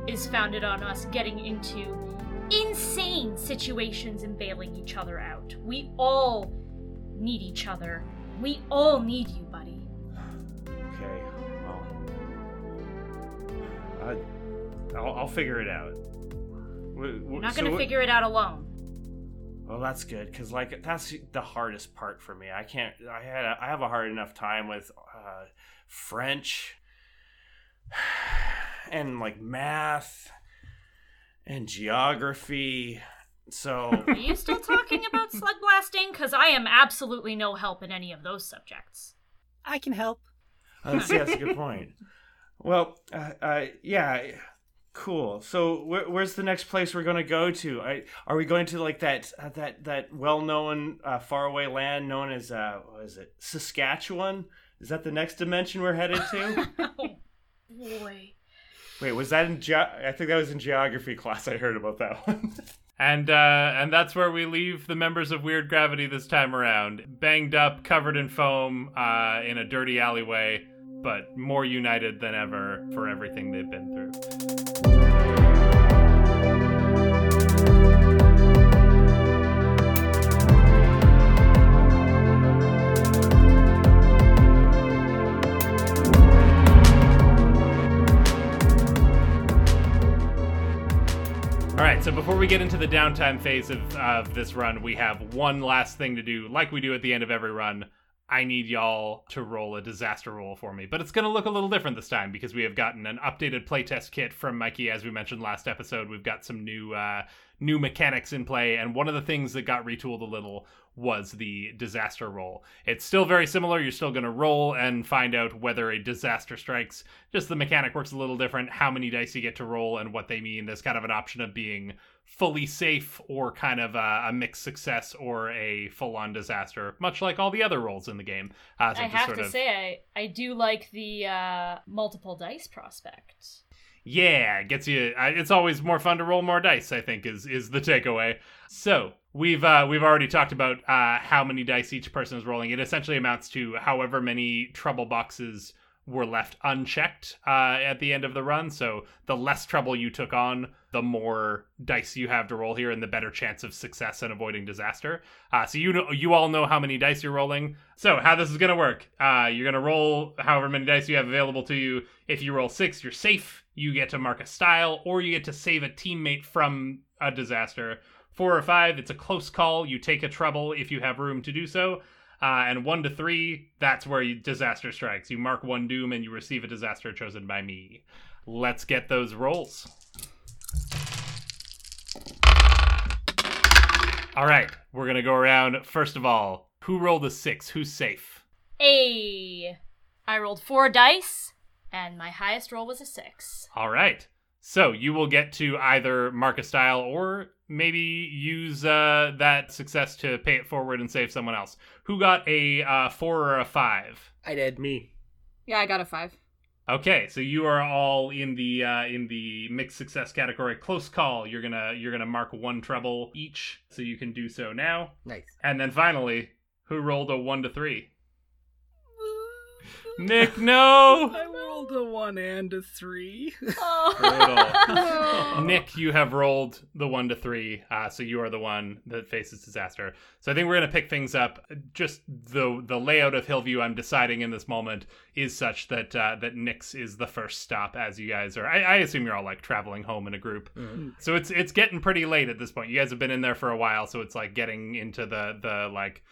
Speaker 2: is founded on us getting into insane situations and bailing each other out. We all need each other. We all need you, buddy.
Speaker 3: Okay, well, I, I'll, I'll figure it out.
Speaker 2: You're not gonna figure it out alone.
Speaker 3: Well, that's good because like that's the hardest part for me. I can't. I had. A, I have a hard enough time with uh, French, and like math and geography. So
Speaker 2: Are you still talking about slug blasting? Because I am absolutely no help in any of those subjects.
Speaker 1: I can help.
Speaker 3: Uh, that's, that's a good point. Well, uh, uh, yeah, cool. So, where, where's the next place we're going to go to? I, are we going to like that uh, that that well-known uh, faraway land known as uh, what is it, Saskatchewan? Is that the next dimension we're headed to?
Speaker 2: Oh boy.
Speaker 3: Wait, was that in? Ge- I think that was in geography class. I heard about that one.
Speaker 4: And uh, and that's where we leave the members of Weird Gravity this time around, banged up, covered in foam, uh, in a dirty alleyway, but more united than ever for everything they've been through. All right, so before we get into the downtime phase of, of this run, we have one last thing to do, like we do at the end of every run. I need y'all to roll a disaster roll for me, but it's going to look a little different this time because we have gotten an updated playtest kit from Mikey, as we mentioned last episode. We've got some new uh, new mechanics in play, and one of the things that got retooled a little was the disaster roll. It's still very similar. You're still going to roll and find out whether a disaster strikes. Just the mechanic works a little different. How many dice you get to roll and what they mean. There's kind of an option of being fully safe or kind of a, a mixed success or a full on disaster, much like all the other rolls in the game. Uh, so
Speaker 2: I have to
Speaker 4: of-
Speaker 2: say, I, I do like the uh, multiple dice prospect.
Speaker 4: Yeah, it gets you. I- It's always more fun to roll more dice. I think is is the takeaway. So we've uh, we've already talked about uh, how many dice each person is rolling. It essentially amounts to however many trouble boxes were left unchecked uh, at the end of the run. So the less trouble you took on, the more dice you have to roll here, and the better chance of success and avoiding disaster. Uh, so you know, you all know how many dice you're rolling. So how this is gonna work? Uh, you're gonna roll however many dice you have available to you. If you roll six, you're safe. You get to mark a style, or you get to save a teammate from a disaster. Four or five, it's a close call. You take a trouble if you have room to do so. Uh, and one to three, that's where you, disaster strikes. You mark one doom and you receive a disaster chosen by me. Let's get those rolls. All right, we're gonna go around. First of all, who rolled a six? Who's safe?
Speaker 2: A. I rolled four dice, and my highest roll was a six.
Speaker 4: All right. So you will get to either mark a style or maybe use uh, that success to pay it forward and save someone else. Who got a uh, four or a five?
Speaker 5: I did.
Speaker 3: Me.
Speaker 7: Yeah, I got a five.
Speaker 4: Okay, so you are all in the uh, in the mixed success category. Close call. You're gonna you're gonna mark one trouble each, so you can do so now.
Speaker 5: Nice.
Speaker 4: And then finally, who rolled a one to three? Nick, no.
Speaker 6: I rolled a one and a three.
Speaker 2: Oh.
Speaker 4: Nick, you have rolled the one to three, uh, so you are the one that faces disaster. So I think we're gonna pick things up. Just the the layout of Hillview, I'm deciding in this moment is such that uh, that Nick's is the first stop as you guys are. I, I assume you're all like traveling home in a group, so it's it's getting pretty late at this point. You guys have been in there for a while, so it's like getting into the the like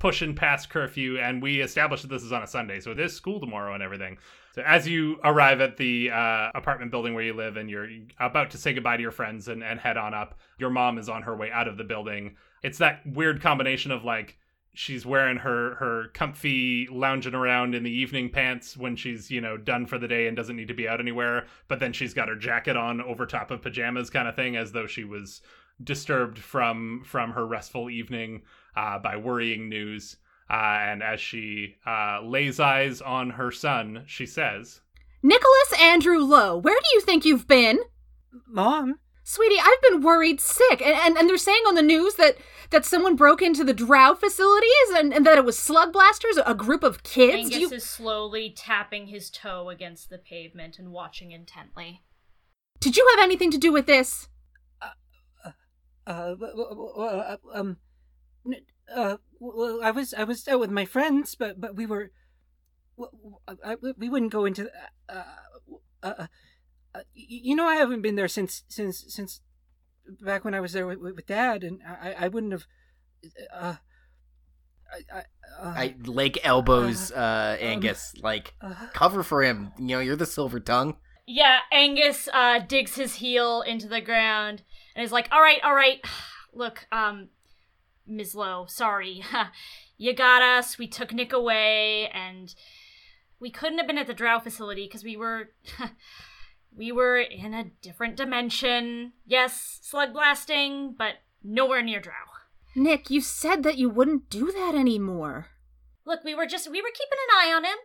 Speaker 4: pushing past curfew and we established that this is on a sunday so it is school tomorrow and everything. So as you arrive at the uh, apartment building where you live and you're about to say goodbye to your friends and, and head on up your mom is on her way out of the building. It's that weird combination of like she's wearing her her comfy lounging around in the evening pants when she's you know done for the day and doesn't need to be out anywhere but then she's got her jacket on over top of pajamas kind of thing as though she was disturbed from from her restful evening by worrying news uh, and as she uh, lays eyes on her son she says
Speaker 7: Nicholas Andrew Lowe, where do you think you've been?
Speaker 1: Mom,
Speaker 7: Sweetie, I've been worried sick, and, and, and they're saying on the news that, that someone broke into the drow facilities and, and that it was slug blasters, a group of kids.
Speaker 2: Angus
Speaker 7: Do you-
Speaker 2: is slowly tapping his toe against the pavement and watching intently.
Speaker 7: Did you have anything to do with this?
Speaker 1: uh, w- w- w- uh, um, n- uh, well, I was I was out with my friends, but but we were, w- w- I, I- we wouldn't go into, uh, uh, uh, uh, you know, I haven't been there since since since back when I was there with, with Dad, and I I wouldn't have, uh, I I, uh,
Speaker 5: I Lake elbows uh, Angus like
Speaker 1: uh,
Speaker 5: cover for him. You know, you're the silver tongue.
Speaker 2: Yeah, Angus uh, digs his heel into the ground and is like, "All right, all right. Look, um, Ms. Lowe, sorry. you got us. We took Nick away, and we couldn't have been at the Drow facility because we were, we were in a different dimension. Yes, slug blasting, but nowhere near Drow.
Speaker 7: Nick, you said that you wouldn't do that anymore.
Speaker 2: Look, we were just we were keeping an eye on him.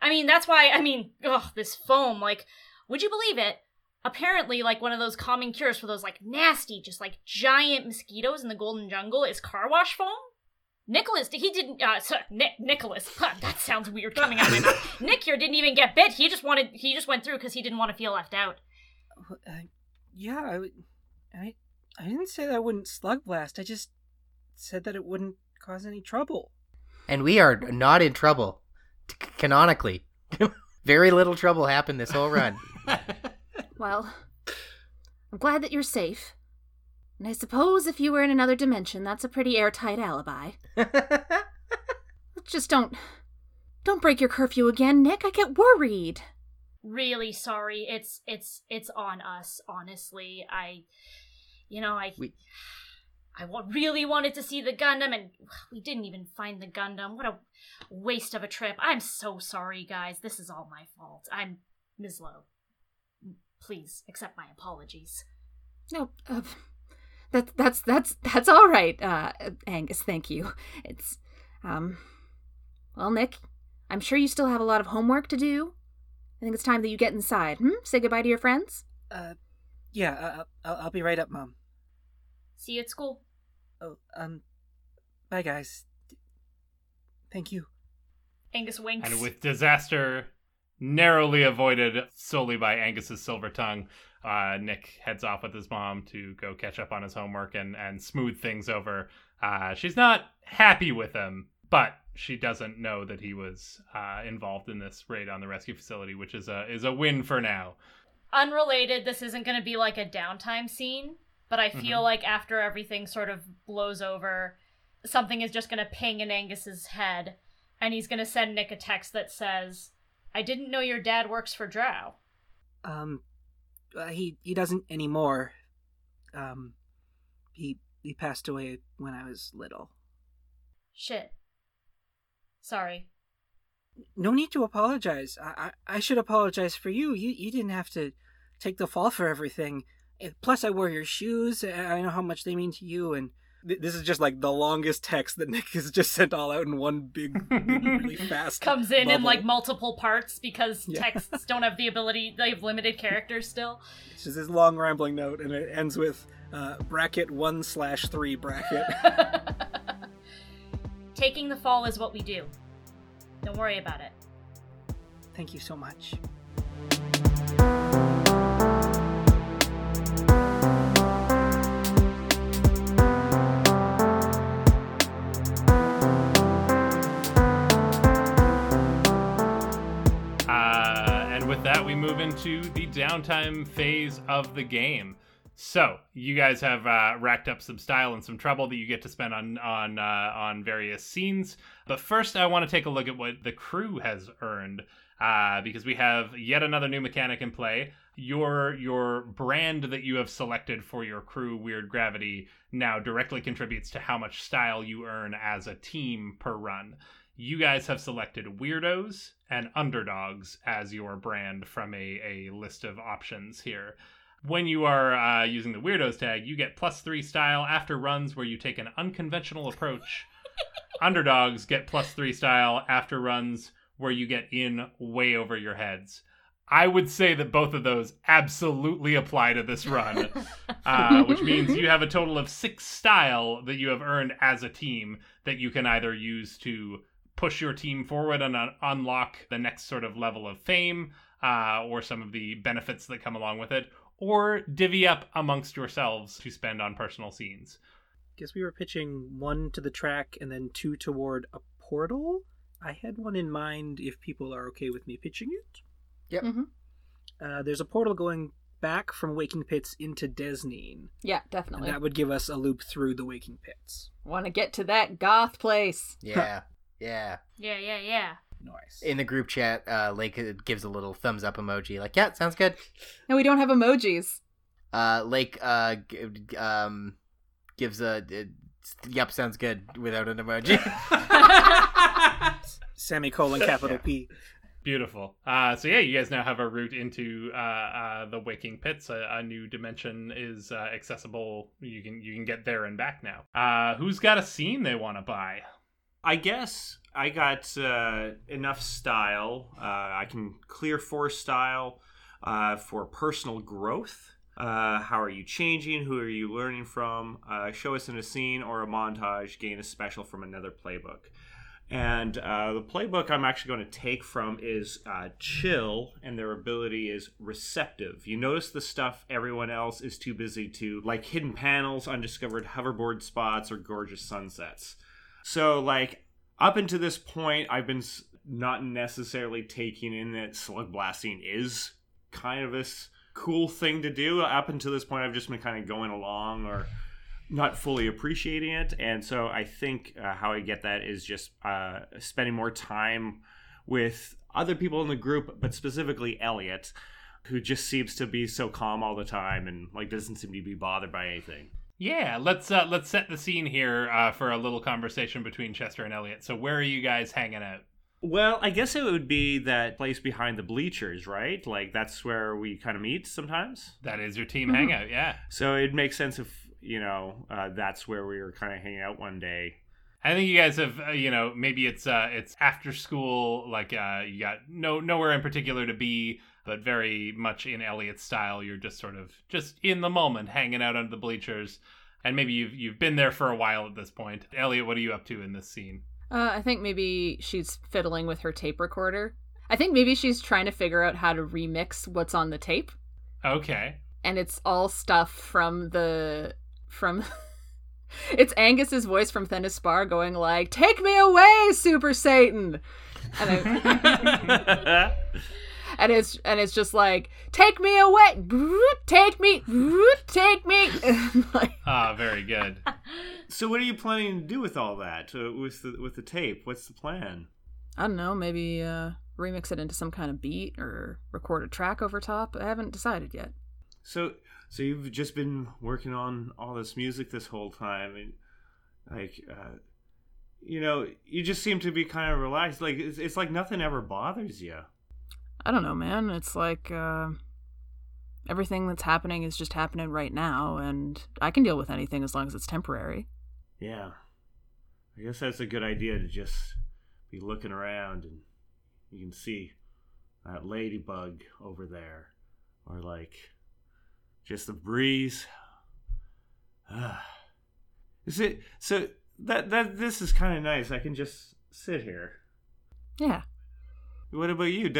Speaker 2: I mean, that's why. I mean, ugh, this foam. Like, would you believe it? Apparently like one of those common cures for those like nasty just like giant mosquitoes in the golden jungle is car wash foam nicholas he didn't uh sorry, Ni- nicholas that sounds weird coming out of my mouth nick here didn't even get bit he just wanted he just went through because he didn't want to feel left out
Speaker 6: Uh, yeah, I, would- I, I didn't say that I wouldn't slug blast. I just said that it wouldn't cause any trouble.
Speaker 5: And we are not in trouble, t- canonically. Very little trouble happened this whole run.
Speaker 7: Well, I'm glad that you're safe. And I suppose if you were in another dimension, that's a pretty airtight alibi. Just don't. Don't break your curfew again, Nick. I get worried.
Speaker 2: really sorry it's it's it's on us honestly i you know i
Speaker 5: We-
Speaker 2: i wa- really wanted to see the gundam and we didn't even find the gundam what a waste of a trip i'm so sorry guys this is all my fault i'm ms lowe please accept my apologies
Speaker 7: No, uh, that that's that's that's all right, uh, Angus. Thank you. It's, um, well, Nick, I'm sure you still have a lot of homework to do. I think it's time that you get inside. Hmm? Say goodbye to your friends.
Speaker 6: Uh, yeah, uh, I'll, I'll be right up, Mom.
Speaker 2: see you at school
Speaker 6: Oh, um, bye, guys. Thank you.
Speaker 2: angus winks
Speaker 4: And with disaster narrowly avoided solely by Angus's silver tongue, uh, Nick heads off with his mom to go catch up on his homework and, and smooth things over. Uh, she's not happy with him, but she doesn't know that he was uh, involved in this raid on the rescue facility, which is a is a win for now.
Speaker 2: unrelated this isn't going to be like a downtime scene but i feel
Speaker 4: Mhm.
Speaker 2: like after everything sort of blows over something is just going to ping in angus's head and he's going to send nick a text that says i didn't know your dad works for drow
Speaker 6: Um, uh, he he doesn't anymore. Um, he he passed away when I was little.
Speaker 2: shit sorry
Speaker 6: No need to apologize. I I, I should apologize for you. You you didn't have to take the fall for everything. Plus, I wore your shoes. I know how much they mean to you. And this is just like the longest text that Nick has just sent all out in one big, big really fast.
Speaker 2: comes in in like multiple parts because
Speaker 6: Yeah.
Speaker 2: texts don't have the ability they have limited characters still
Speaker 6: It's just this long rambling note, and it ends with uh, bracket one slash three bracket.
Speaker 2: taking the fall is what we do don't worry about it
Speaker 6: Thank you so much.
Speaker 4: We move into the downtime phase of the game. So you guys have uh, racked up some style and some trouble that you get to spend on on uh, on various scenes. But first, I want to take a look at what the crew has earned uh, because we have yet another new mechanic in play. Your your brand that you have selected for your crew, Weird Gravity, now directly contributes to how much style you earn as a team per run you guys have selected weirdos and underdogs as your brand from a, a list of options here. When you are uh, using the weirdos tag, you get plus three style after runs where you take an unconventional approach. underdogs get plus three style after runs where you get in way over your heads. I would say that both of those absolutely apply to this run, uh, which means you have a total of six style that you have earned as a team that you can either use to push your team forward and un- unlock the next sort of level of fame uh, or some of the benefits that come along with it, or divvy up amongst yourselves to spend on personal scenes.
Speaker 6: Guess we were pitching one to the track and then two toward a portal. I had one in mind if people are okay with me pitching it.
Speaker 5: Yep.
Speaker 7: Mm-hmm.
Speaker 6: Uh, there's a portal going back from Waking Pits into Desneen,
Speaker 9: Yeah,
Speaker 6: and
Speaker 9: definitely.
Speaker 6: that would give us a loop through the Waking Pits.
Speaker 9: Want to get to that goth place.
Speaker 5: Yeah. Yeah.
Speaker 2: Yeah, yeah, yeah.
Speaker 6: Nice.
Speaker 5: In the group chat, uh, Lake uh, gives a little thumbs up emoji, like, yeah, sounds good.
Speaker 7: No, we don't have emojis.
Speaker 5: Uh, Lake uh, g- g- um, gives a, uh, yep, sounds good without an emoji.
Speaker 6: Semicolon capital P.
Speaker 4: Beautiful. Uh, so yeah, you guys now have a route into uh, uh, the Waking Pits. A, a new dimension is uh, accessible. You can you can get there and back now. Uh, who's got a scene they want to buy?
Speaker 3: I guess I got uh, enough style. Uh, I can clear four style uh, for personal growth. Uh, how are you changing? Who are you learning from? Uh, show us in a scene or a montage. Gain a special from another playbook. And uh, the playbook I'm actually going to take from is Chill, and their ability is Receptive. You notice the stuff everyone else is too busy to, like hidden panels, undiscovered hoverboard spots, or gorgeous sunsets. So, like, up until this point, I've been not necessarily taking in that slug blasting is kind of this cool thing to do. Up until this point, I've just been kind of going along or not fully appreciating it. And so I think uh, how I get that is just uh, spending more time with other people in the group, but specifically Elliot, who just seems to be so calm all the time and like doesn't seem to be bothered by anything.
Speaker 4: Yeah, let's uh, let's set the scene here uh, for a little conversation between Chester and Elliot. So where are you guys hanging out?
Speaker 3: Well, I guess it would be that place behind the bleachers, right? Like that's where we kind of meet sometimes.
Speaker 4: That is your team hangout. Yeah.
Speaker 3: So it makes sense if you know uh, that's where we were kind of hanging out one day.
Speaker 4: I think you guys have, uh, you know, maybe it's uh, it's after school, like uh, you got no nowhere in particular to be, but very much in Elliot's style. You're just sort of just in the moment, hanging out under the bleachers, and maybe you've you've been there for a while at this point. Elliot, what are you up to in this scene?
Speaker 7: Uh, I think maybe she's fiddling with her tape recorder. I think maybe she's trying to figure out how to remix what's on the tape,
Speaker 4: Okay.
Speaker 7: and it's all stuff from the from. it's Angus's voice from Thenispar going like, "Take me away, Super Satan," and I, and it's and it's just like, "Take me away, take me, take me." like,
Speaker 4: Ah, very good.
Speaker 3: So what are you planning to do with all that uh, with the with the tape? What's the plan?
Speaker 7: I don't know, maybe uh, remix it into some kind of beat or record a track over top. I haven't decided yet.
Speaker 3: So so you've just been working on all this music this whole time, and like uh, you know, you just seem to be kind of relaxed. Like it's, it's like nothing ever bothers you.
Speaker 7: I don't know, man. It's like uh, everything that's happening is just happening right now, and I can deal with anything as long as it's temporary.
Speaker 3: Yeah, I guess that's a good idea to just be looking around and you can see that ladybug over there, or like just the breeze. Is it so that that this is kind of nice? I can just sit here.
Speaker 7: Yeah.
Speaker 3: What about you?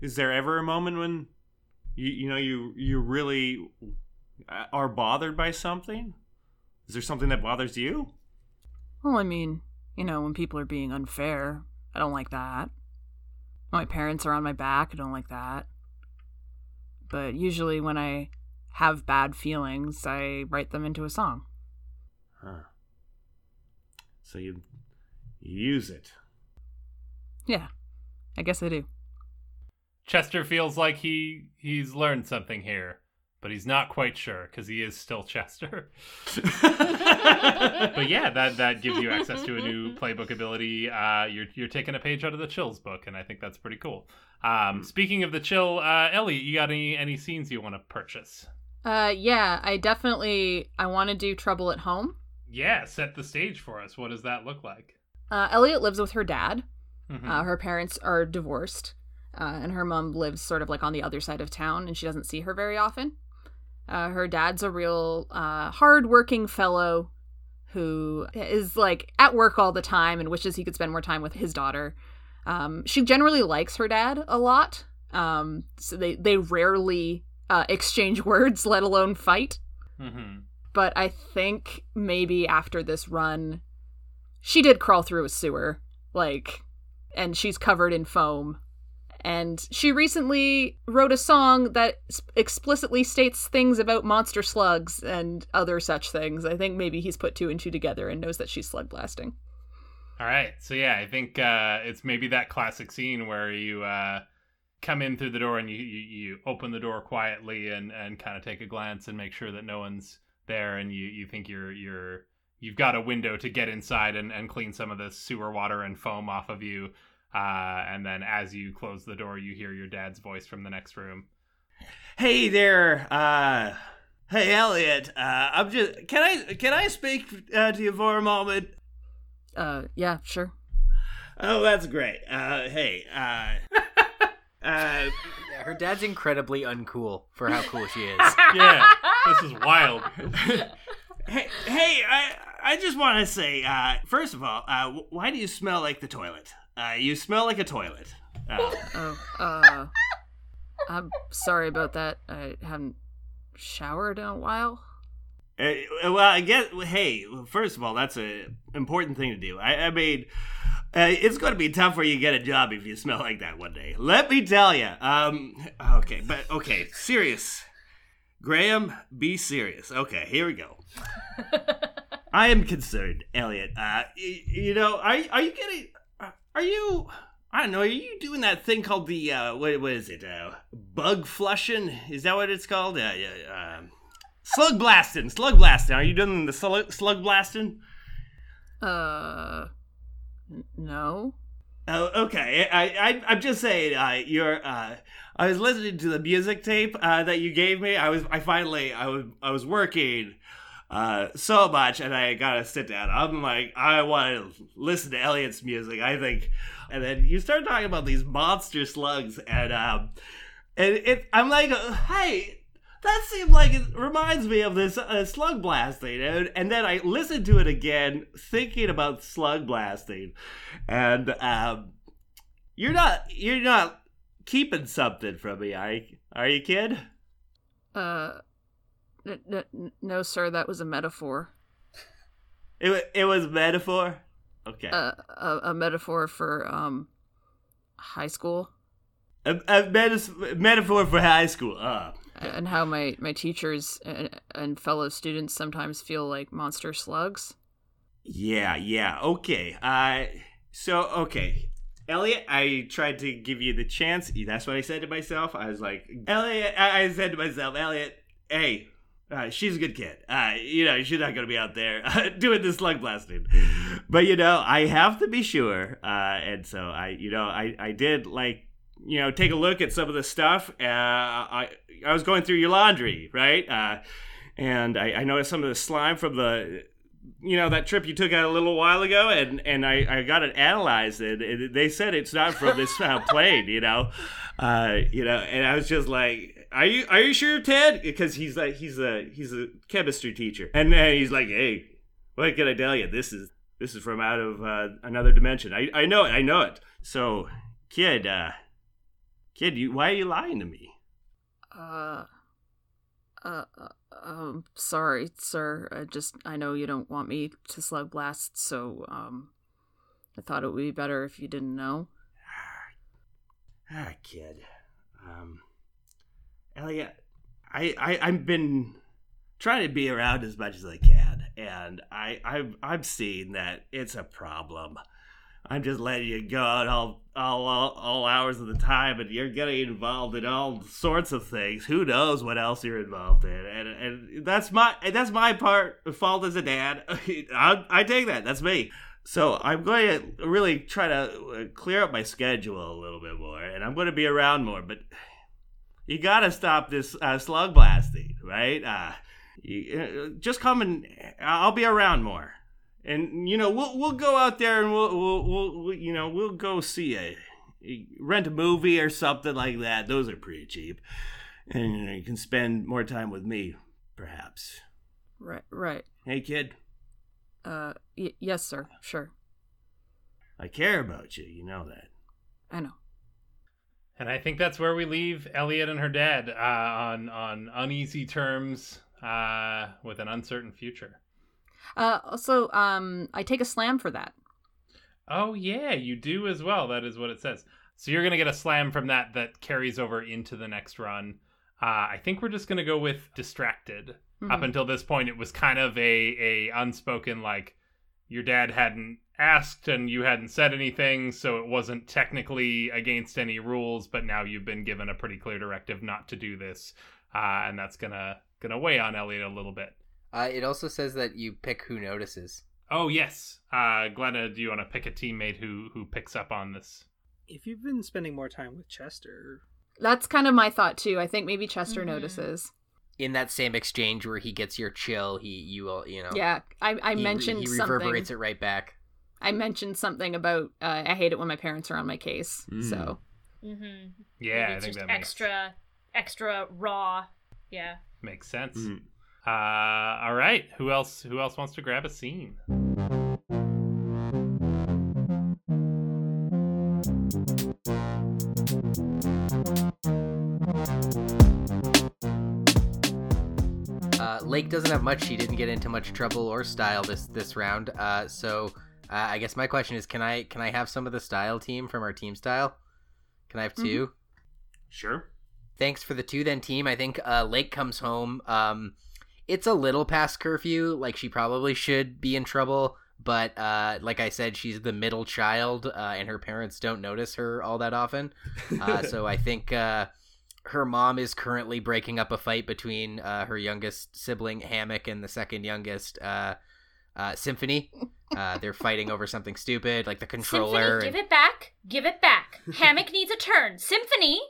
Speaker 3: Is there ever a moment when you you know you you really uh, are bothered by something? Is there something that bothers you?
Speaker 7: Well, I mean, you know, when people are being unfair, I don't like that. My parents are on my back, I don't like that. But usually when I have bad feelings, I write them into a song.
Speaker 3: Huh. So you you use it.
Speaker 7: Yeah, I guess I do.
Speaker 4: Chester feels like he he's learned something here, but he's not quite sure because he is still Chester. but yeah, that that gives you access to a new playbook ability. Uh, you're you're taking a page out of the Chills book, and I think that's pretty cool. Um, speaking of the Chill, uh, Ellie, you got any any scenes you want to purchase?
Speaker 7: Uh, yeah, I definitely I want to do Trouble at Home.
Speaker 4: Yeah, set the stage for us. What does that look like?
Speaker 7: Uh, Elliot lives with her dad.
Speaker 4: Mhm.
Speaker 7: Uh, her parents are divorced, uh, and her mom lives sort of like on the other side of town, and she doesn't see her very often. Uh, her dad's a real uh, hard-working fellow who is like at work all the time and wishes he could spend more time with his daughter. Um, she generally likes her dad a lot, um, so they they rarely uh, exchange words, let alone fight
Speaker 4: mm-hmm.
Speaker 7: but I think maybe after this run, she did crawl through a sewer, like, and she's covered in foam. And she recently wrote a song that explicitly states things about monster slugs and other such things. I think maybe he's put two and two together and knows that she's slug blasting.
Speaker 4: All right. So yeah, I think uh, it's maybe that classic scene where you uh, come in through the door and you, you, you open the door quietly and, and kind of take a glance and make sure that no one's there and you, you think you're you're you've got a window to get inside and, and clean some of the sewer water and foam off of you. Uh, and then as you close the door, you hear your dad's voice from the next room.
Speaker 3: Hey there, uh, hey Elliot. Uh, I'm just can I can I speak uh, to you for a moment?
Speaker 10: Uh, yeah, sure.
Speaker 3: Oh, that's great. Uh, hey, uh, uh,
Speaker 5: her dad's incredibly uncool for how cool she is.
Speaker 4: Yeah, this is wild.
Speaker 3: hey, hey, I I just want to say, uh, first of all, uh, wh- why do you smell like the toilet? Uh, you smell like a toilet. Uh,
Speaker 10: Oh, uh, I'm sorry about that. I haven't showered in a while.
Speaker 3: Uh, well, I guess. Hey, first of all, that's an important thing to do. I, I mean, uh, it's going to be tough for you to get a job if you smell like that one day. Let me tell you. Um. Okay, but okay, serious. Graham, be serious. Okay, here we go. I am concerned, Elliot. Uh, y- you know, are are you getting? Are you? I don't know. Are you doing that thing called the uh, what, what is it? Uh, bug flushing? Is that what it's called? Uh, yeah, um, slug blasting. Slug blasting. Are you doing the slug, slug blasting?
Speaker 10: Uh, no.
Speaker 3: Oh, okay. I, I, I'm just saying. Uh, you're. Uh, I was listening to the music tape uh, that you gave me. I was. I finally. I was. I was working. Uh, so much, and I gotta sit down. I'm like, I want to listen to Elliot's music. I think, and then you start talking about these monster slugs, and um, and it. I'm like, uh, hey, that seemed like it reminds me of this uh, slug blasting, and, and then I listened to it again, thinking about slug blasting, and um, you're not you're not keeping something from me, are you, are you, kid?
Speaker 10: Uh, n- n- no, sir. That was a metaphor.
Speaker 3: It it was metaphor. Okay,
Speaker 10: Uh, a, a metaphor for um, high school,
Speaker 3: a, a metas- metaphor for high school. Uh,
Speaker 10: and how my my teachers and, and fellow students sometimes feel like monster slugs.
Speaker 3: Yeah, yeah. Okay. Uh so okay. Elliot, I tried to give you the chance. That's what I said to myself. I was like, Elliot, I, said to myself, Elliot, hey, uh, she's a good kid. Uh, you know, she's not going to be out there uh, doing this slug blasting. But, you know, I have to be sure. Uh, and so I, you know, I, I did like, you know, take a look at some of the stuff. Uh, I, I was going through your laundry, right? Uh, and I, I noticed some of the slime from the you know that trip you took out a little while ago and and i, I got it analyzed and, and they said it's not from this uh, plane you know? Uh you know and i was just like are you are you sure ted? Because he's like he's a he's a chemistry teacher. And then he's like hey what can i tell you? This is this is from out of uh, another dimension. I i know it i know it. So kid uh kid you why are you lying to me
Speaker 10: Uh, uh, uh, um, sorry, sir. I just I know you don't want me to slug blast, so um, I thought it would be better if you didn't know.
Speaker 3: Ah, kid. Um, Elliot, I, I I've been trying to be around as much as I can, and I I've I've seen that it's a problem. I'm just letting you go out all, all all all hours of the time, and you're getting involved in all sorts of things. Who knows what else you're involved in? And and that's my that's my part fault as a dad. I, I take that. That's me. So I'm going to really try to uh, clear up my schedule a little bit more, and I'm going to be around more. But you got to stop this uh, slug blasting, right? Uh, you, uh, just come and I'll be around more, and you know we'll we'll go out there and we'll we'll, we'll, we'll you know we'll go see a, rent a movie or something like that. Those are pretty cheap, and you, know, you can spend more time with me, perhaps.
Speaker 10: Right, right.
Speaker 3: Hey, kid,
Speaker 10: Uh, y- yes, sir. Sure,
Speaker 3: I care about you. You know that.
Speaker 10: I know.
Speaker 4: And I think that's where we leave Elliot and her dad uh, on on uneasy terms uh, with an uncertain future.
Speaker 10: Uh, also, um, I take a slam for that.
Speaker 4: Oh yeah, you do as well. That is what it says. So you're gonna get a slam from that that carries over into the next run. Uh, I think we're just gonna go with distracted. Up
Speaker 10: Mhm.
Speaker 4: until this point, it was kind of a a unspoken like your dad hadn't asked and you hadn't said anything, so it wasn't technically against any rules. But now you've been given a pretty clear directive not to do this, uh, and that's gonna gonna weigh on Elliot a little bit.
Speaker 5: Uh, it also says that you pick who notices.
Speaker 4: Oh yes, uh, Glenna, do you want to pick a teammate who who picks up on this?
Speaker 6: If you've been spending more time with Chester,
Speaker 7: That's kind of my thought too. I think maybe Chester
Speaker 2: Mhm.
Speaker 7: notices.
Speaker 5: In that same exchange where he gets your chill, he you will you know.
Speaker 7: Yeah, I, I
Speaker 5: he re-
Speaker 7: mentioned
Speaker 5: he
Speaker 7: something.
Speaker 5: reverberates it right back.
Speaker 7: I mentioned something about uh, I hate it when my parents are on my case. So
Speaker 2: Mm-hmm.
Speaker 4: Yeah, I
Speaker 2: it's
Speaker 4: think
Speaker 2: just
Speaker 4: that makes,
Speaker 2: extra, extra raw. Yeah.
Speaker 4: makes sense.
Speaker 3: Mm.
Speaker 4: Uh, all right, who else? Who else wants to grab a scene?
Speaker 5: Uh, Lake doesn't have much. She didn't get into much trouble or style this this round. Uh, so uh, I guess my question is, can I can I have some of the style team from our team style? Can I have 2
Speaker 3: Sure.
Speaker 5: Thanks for the two then team. I think uh, Lake comes home. Um, it's a little past curfew. Like she probably should be in trouble, but uh, like I said, she's the middle child, uh, and her parents don't notice her all that often. Uh, so I think uh, her mom is currently breaking up a fight between uh, her youngest sibling Hammock and the second youngest uh, uh, Symphony. Uh, they're fighting over something stupid, like the controller.
Speaker 2: Symphony,
Speaker 5: and-
Speaker 2: give it back. Give it back. Hammock needs a turn. Symphony.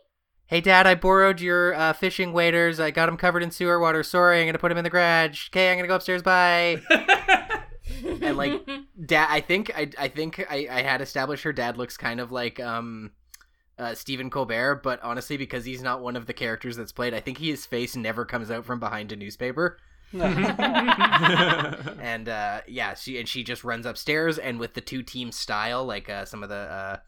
Speaker 5: Hey, Dad, I borrowed your uh, fishing waders. I got them covered in sewer water. Sorry, I'm gonna put them in the garage. Okay, I'm gonna go upstairs. Bye. and like, Dad, I think I, I think I, I had established her dad looks kind of like um, uh, Stephen Colbert, but honestly, because he's not one of the characters that's played, I think his face never comes out from behind a newspaper. and uh, yeah, she and she just runs upstairs, and with the two team style, like uh, some of the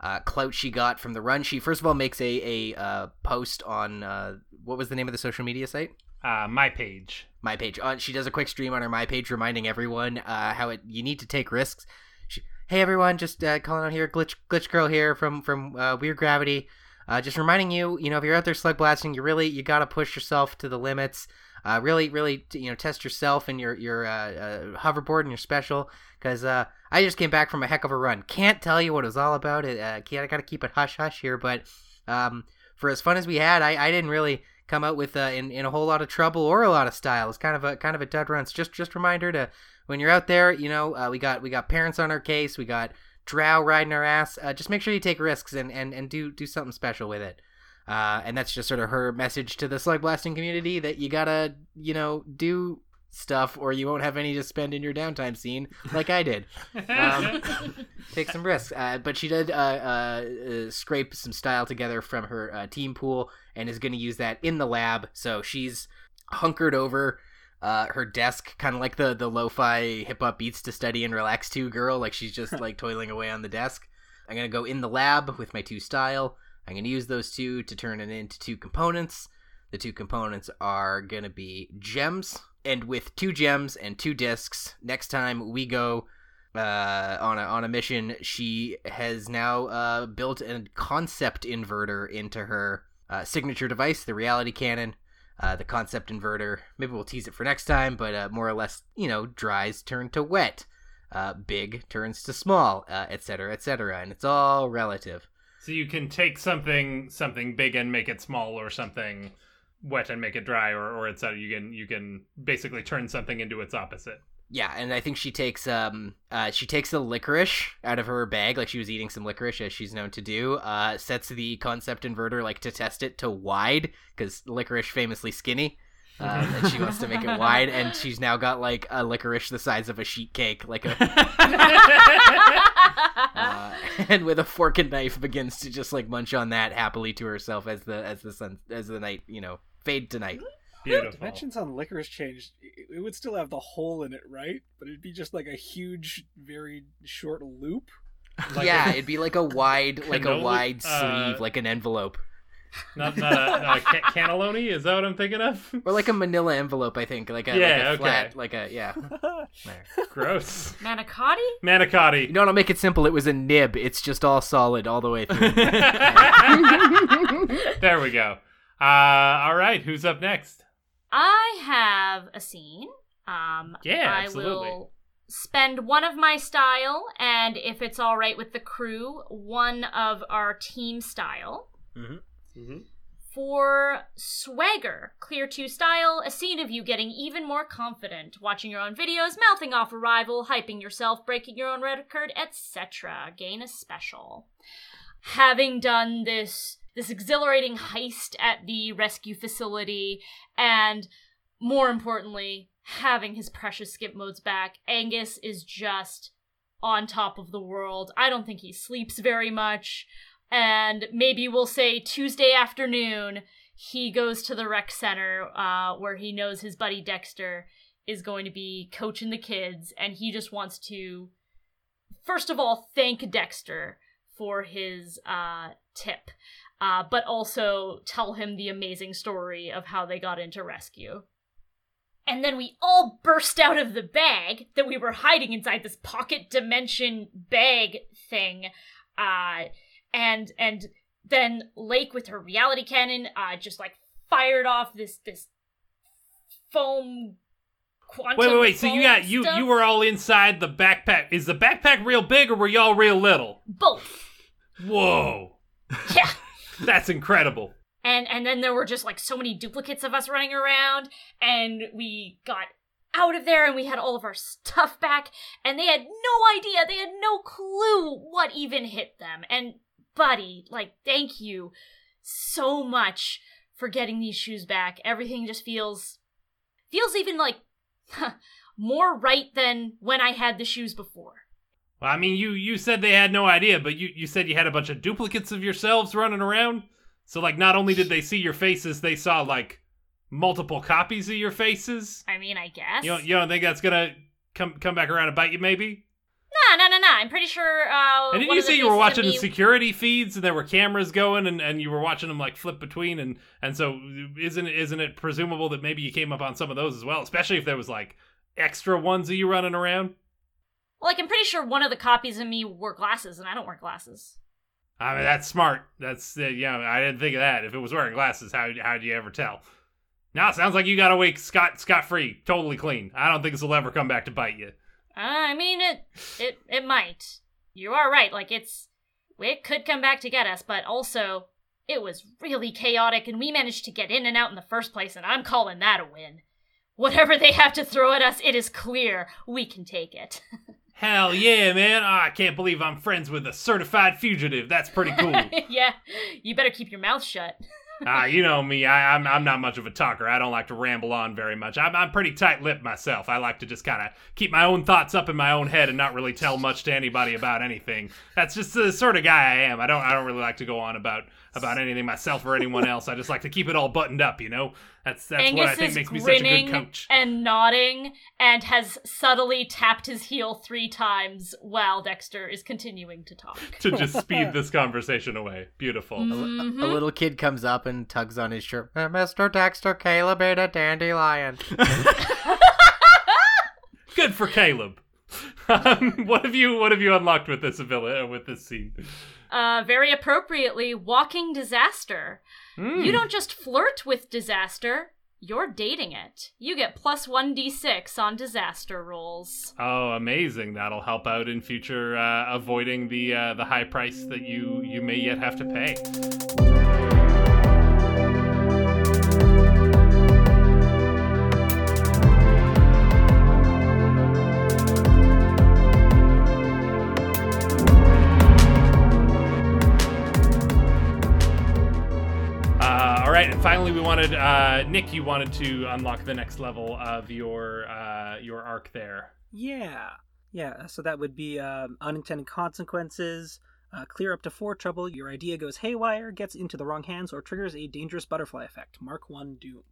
Speaker 5: uh, uh, clout she got from the run, she first of all makes a a uh, post on uh, what was the name of the social media site?
Speaker 4: Uh, my page.
Speaker 5: My page. On she does a quick stream on her my page, reminding everyone uh, how it you need to take risks. She, hey everyone, just uh, calling out here, glitch glitch girl here from from uh, Weird Gravity. Uh, just reminding you, you know, if you're out there slug blasting, you really you gotta push yourself to the limits. Uh, really, really, you know, test yourself and your your uh, uh, hoverboard and your special. Because uh, I just came back from a heck of a run. Can't tell you what it was all about. It, uh, I gotta keep it hush hush here. But um, for as fun as we had, I, I didn't really come out with uh, in, in a whole lot of trouble or a lot of style. It's kind of a kind of a dud run. It's just just reminder to when you're out there, you know, uh, we got we got parents on our case, we got Drow riding our ass. Uh, just make sure you take risks and, and, and do do something special with it. Uh, and that's just sort of her message to the slug blasting community that you gotta you know do stuff or you won't have any to spend in your downtime scene like I did. Um, take some risks. Uh, but she did uh, uh, uh, scrape some style together from her uh, team pool and is going to use that in the lab. So she's hunkered over uh, her desk, kind of like the the lo-fi hip hop beats to study and relax to girl. Like she's just like toiling away on the desk. I'm gonna go in the lab with my two style. I'm gonna use those two to turn it into two components. The two components are gonna be gems, and with two gems and two discs, next time we go uh, on a on a mission, she has now uh, built a concept inverter into her uh, signature device, the reality cannon. Uh, the concept inverter. Maybe we'll tease it for next time, but uh, more or less, you know, dries turn to wet, uh, big turns to small, uh, et cetera, et cetera, and it's all relative.
Speaker 4: So you can take something something big and make it small, or something wet and make it dry, or or etc. You can you can basically turn something into its opposite.
Speaker 5: Yeah, and I think she takes um uh she takes the licorice out of her bag, like she was eating some licorice as she's known to do. Uh, sets the concept inverter like to test it to wide because licorice famously skinny. Um, and she wants to make it wide, and she's now got like a licorice the size of a sheet cake, like a uh, and with a fork and knife begins to just like munch on that happily to herself as the as the sun as the night you know fade to night.
Speaker 4: Beautiful.
Speaker 6: Dimensions on licorice changed. It it would still have the hole in it, right? But it'd be just like a huge, very short loop.
Speaker 4: Like
Speaker 5: yeah,
Speaker 4: a-
Speaker 5: it'd be like a wide like a
Speaker 4: Cannoli-
Speaker 5: wide
Speaker 4: uh,
Speaker 5: sleeve, like an envelope.
Speaker 4: Not not a, not a ca- cannelloni. Is that what I'm thinking of?
Speaker 5: Or like a manila envelope, I think. Like a,
Speaker 4: Yeah,
Speaker 5: like a
Speaker 4: okay.
Speaker 5: flat, like a, yeah. There.
Speaker 4: Gross.
Speaker 2: Manicotti?
Speaker 4: Manicotti.
Speaker 5: You know? I'll make it simple. It was a nib. It's just all solid all the way through.
Speaker 4: there we go. Uh, all right, who's up next?
Speaker 2: I have a scene. Um,
Speaker 4: Yeah,
Speaker 2: I
Speaker 4: absolutely.
Speaker 2: will spend one of my style, and if it's all right with the crew, one of our team style.
Speaker 3: Mm-hmm. Mm-hmm.
Speaker 2: For Swagger, Clear 2 style, a scene of you getting even more confident, watching your own videos, mouthing off a rival, hyping yourself, breaking your own record, etc. Gain a special. Having done this this exhilarating heist at the rescue facility, and more importantly, having his precious skip modes back, Angus is just on top of the world. I don't think he sleeps very much and maybe we'll say Tuesday afternoon he goes to the rec center uh, where he knows his buddy Dexter is going to be coaching the kids, and he just wants to, first of all, thank Dexter for his uh, tip, uh, but also tell him the amazing story of how they got into rescue. And then we all burst out of the bag that we were hiding inside this pocket dimension bag thing. Uh, and and then Lake with her reality cannon uh just like fired off this this foam quantum
Speaker 4: Wait, wait, wait. So you got you
Speaker 2: stuff.
Speaker 4: you were all inside the backpack. Is the backpack real big or were y'all real little?
Speaker 2: both
Speaker 4: Whoa.
Speaker 2: yeah
Speaker 4: That's incredible.
Speaker 2: and and then there were just like so many duplicates of us running around and we got out of there and we had all of our stuff back and they had no idea they had no clue what even hit them and buddy like thank you so much for getting these shoes back everything just feels feels even like more right than when i had the shoes before
Speaker 4: Well, I mean, you you said they had no idea, but you you said you had a bunch of duplicates of yourselves running around. So like, not only did they see your faces, they saw like multiple copies of your faces.
Speaker 2: i mean i guess
Speaker 4: You don't, you don't think that's gonna come come back around and bite you? Maybe.
Speaker 2: No no no i'm pretty sure uh
Speaker 4: And didn't you say you were watching
Speaker 2: me-
Speaker 4: security feeds and there were cameras going and, and you were watching them like flip between and and so isn't it, isn't it presumable that maybe you came up on some of those as well, especially if there was like extra ones of you running around?
Speaker 2: Well, like I'm pretty sure one of the copies of me wore glasses, and I don't wear glasses.
Speaker 4: I mean, that's smart. That's uh, know, I didn't think of that. If it was wearing glasses, how how'd you ever tell? Now it sounds like you got away scot scot free, totally clean. I don't think this will ever come back to bite you.
Speaker 2: I mean, it it it might. You are right. Like it's it could come back to get us, but also it was really chaotic, and we managed to get in and out in the first place, and I'm calling that a win. Whatever they have to throw at us, it is clear we can take it.
Speaker 4: Hell yeah, man! Oh, I can't believe I'm friends with a certified fugitive. That's pretty cool.
Speaker 2: yeah, you better keep your mouth shut.
Speaker 4: Ah, you know me. I, I'm I'm not much of a talker. I don't like to ramble on very much. I'm I'm pretty tight-lipped myself. I like to just kind of keep my own thoughts up in my own head and not really tell much to anybody about anything. That's just the sort of guy I am. I don't I don't really like to go on about about anything myself or anyone else. I just like to keep it all buttoned up. You know. That's that's
Speaker 2: Angus
Speaker 4: what I think makes me such a good coach.
Speaker 2: and nodding and has subtly tapped his heel three times while Dexter is continuing to talk.
Speaker 4: to just speed this conversation away. Beautiful.
Speaker 2: Mhm.
Speaker 5: A little kid comes up and tugs on his shirt. "Uh, Mr. Dexter Caleb ate a dandelion.
Speaker 4: Good for Caleb. Um, what have you What have you unlocked with this ability uh, with this scene?
Speaker 2: Uh, very appropriately, walking disaster.
Speaker 4: Hmm.
Speaker 2: You don't just flirt with disaster, you're dating it. You get plus 1d6 on disaster rolls.
Speaker 4: Oh, amazing! That'll help out in future uh, avoiding the uh, the high price that you you may yet have to pay. Right, and finally, we wanted uh, Nick. You wanted to unlock the next level of your uh, your arc there.
Speaker 1: Yeah. Yeah, so that would be um, unintended consequences. Uh, clear up to four trouble. Your idea goes haywire, gets into the wrong hands, or triggers a dangerous butterfly effect. Mark 1 Doom.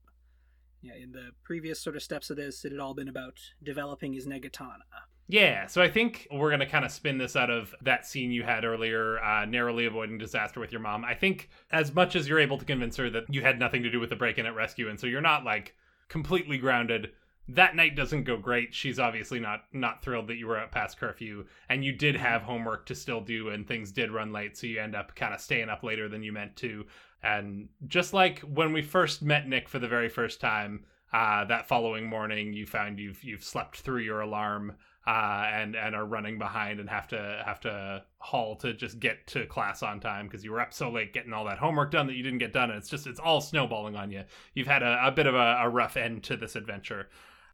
Speaker 1: Yeah, in the previous sort of steps of this, it had all been about developing his negatana.
Speaker 4: Yeah, so I think we're gonna kind of spin this out of that scene you had earlier, uh, narrowly avoiding disaster with your mom. I think as much as you're able to convince her that you had nothing to do with the break-in at rescue, and so you're not like completely grounded. That night doesn't go great. She's obviously not not thrilled that you were out past curfew, and you did have homework to still do, and things did run late, so you end up kind of staying up later than you meant to. And just like when we first met Nick for the very first time, uh, that following morning, you found you've you've slept through your alarm uh, and and are running behind and have to have to haul to just get to class on time because you were up so late getting all that homework done that you didn't get done. And it's just it's all snowballing on you. You've had a, a bit of a, a rough end to this adventure,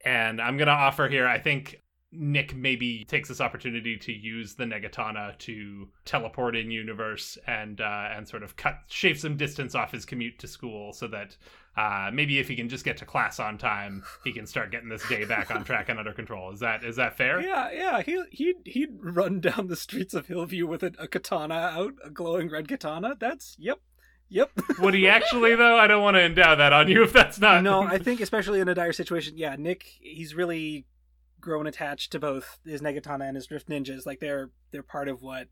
Speaker 4: and I'm gonna offer here. I think Nick maybe takes this opportunity to use the Negatana to teleport in universe and uh, and sort of cut shave some distance off his commute to school, so that uh, maybe if he can just get to class on time, he can start getting this day back on track and under control. Is that is that fair?
Speaker 6: Yeah, yeah. He he'd he'd run down the streets of Hillview with a, a katana out, a glowing red katana. That's yep, yep.
Speaker 4: Would he actually though? I don't want to endow that on you if that's not.
Speaker 6: no, I think especially in a dire situation, yeah, Nick, he's really grown attached to both his Negatana and his Drift Ninjas. Like they're they're part of what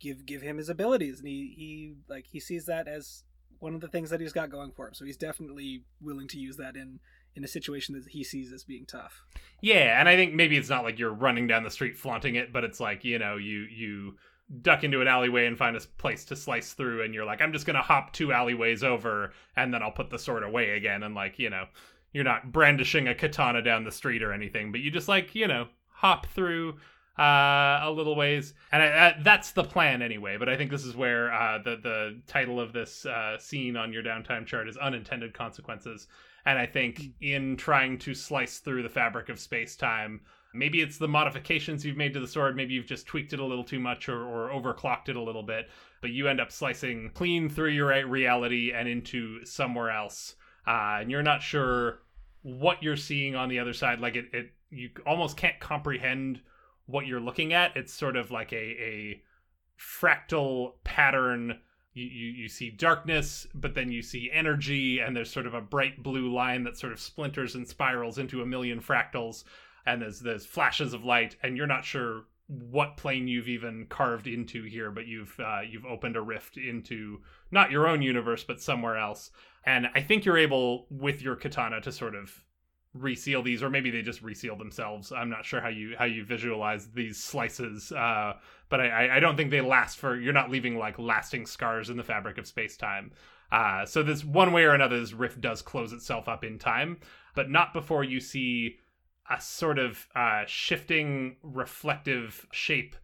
Speaker 6: give give him his abilities, and he he like he sees that as one of the things that he's got going for him. So he's definitely willing to use that in in a situation that he sees as being tough.
Speaker 4: Yeah, and I think maybe it's not like you're running down the street flaunting it, but it's like you know you you duck into an alleyway and find a place to slice through and you're like i'm just gonna hop two alleyways over and then i'll put the sword away again and like you know you're not brandishing a katana down the street or anything, but you just like you know hop through uh, a little ways, and I, I, that's the plan anyway. But I think this is where uh, the the title of this uh, scene on your downtime chart is unintended consequences, and I think in trying to slice through the fabric of space time. Maybe it's the modifications you've made to the sword. Maybe you've just tweaked it a little too much or, or overclocked it a little bit. But you end up slicing clean through your reality and into somewhere else uh, and you're not sure what you're seeing on the other side. Like it, it you almost can't comprehend what you're looking at. It's sort of like a a fractal pattern. You, you, you see darkness, but then you see energy, and there's sort of a bright blue line that sort of splinters and spirals into a million fractals, and there's there's flashes of light, and you're not sure what plane you've even carved into here, but you've uh, you've opened a rift into not your own universe, but somewhere else. And I think you're able with your katana to sort of reseal these, or maybe they just reseal themselves. I'm not sure how you how you visualize these slices, uh, but I, I don't think they last for. You're not leaving like lasting scars in the fabric of space time. Uh, so this one way or another, this rift does close itself up in time, but not before you see a sort of uh, shifting reflective shape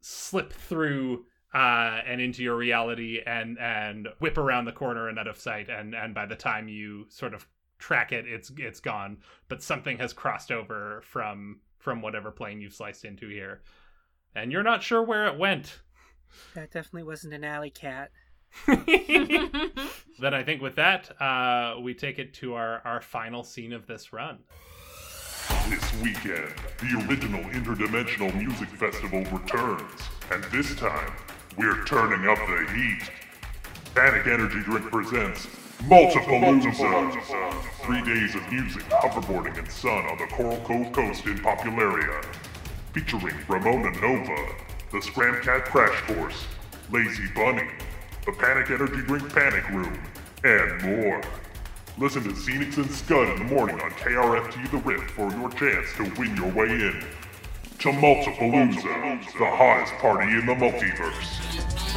Speaker 4: slip through uh, and into your reality and and whip around the corner and out of sight and and by the time you sort of track it it's it's gone. But something has crossed over from from whatever plane you've sliced into here. And you're not sure where it went.
Speaker 1: That definitely wasn't an alley cat.
Speaker 4: Then i think with that uh, we take it to our our final scene of this run.
Speaker 11: This weekend, the original Interdimensional Music Festival returns, and this time, we're turning up the heat. Panic Energy Drink presents Multipalooza. Three days of music, hoverboarding, and sun on the Coral Cove Coast in Popularia. Featuring Ramona Nova, the Scramcat Crash Course, Lazy Bunny, the Panic Energy Drink Panic Room, and more. Listen to Xenix and Scud in the morning on KRFT The Rift for your chance to win your way in to Multipalooza, the hottest party in the multiverse.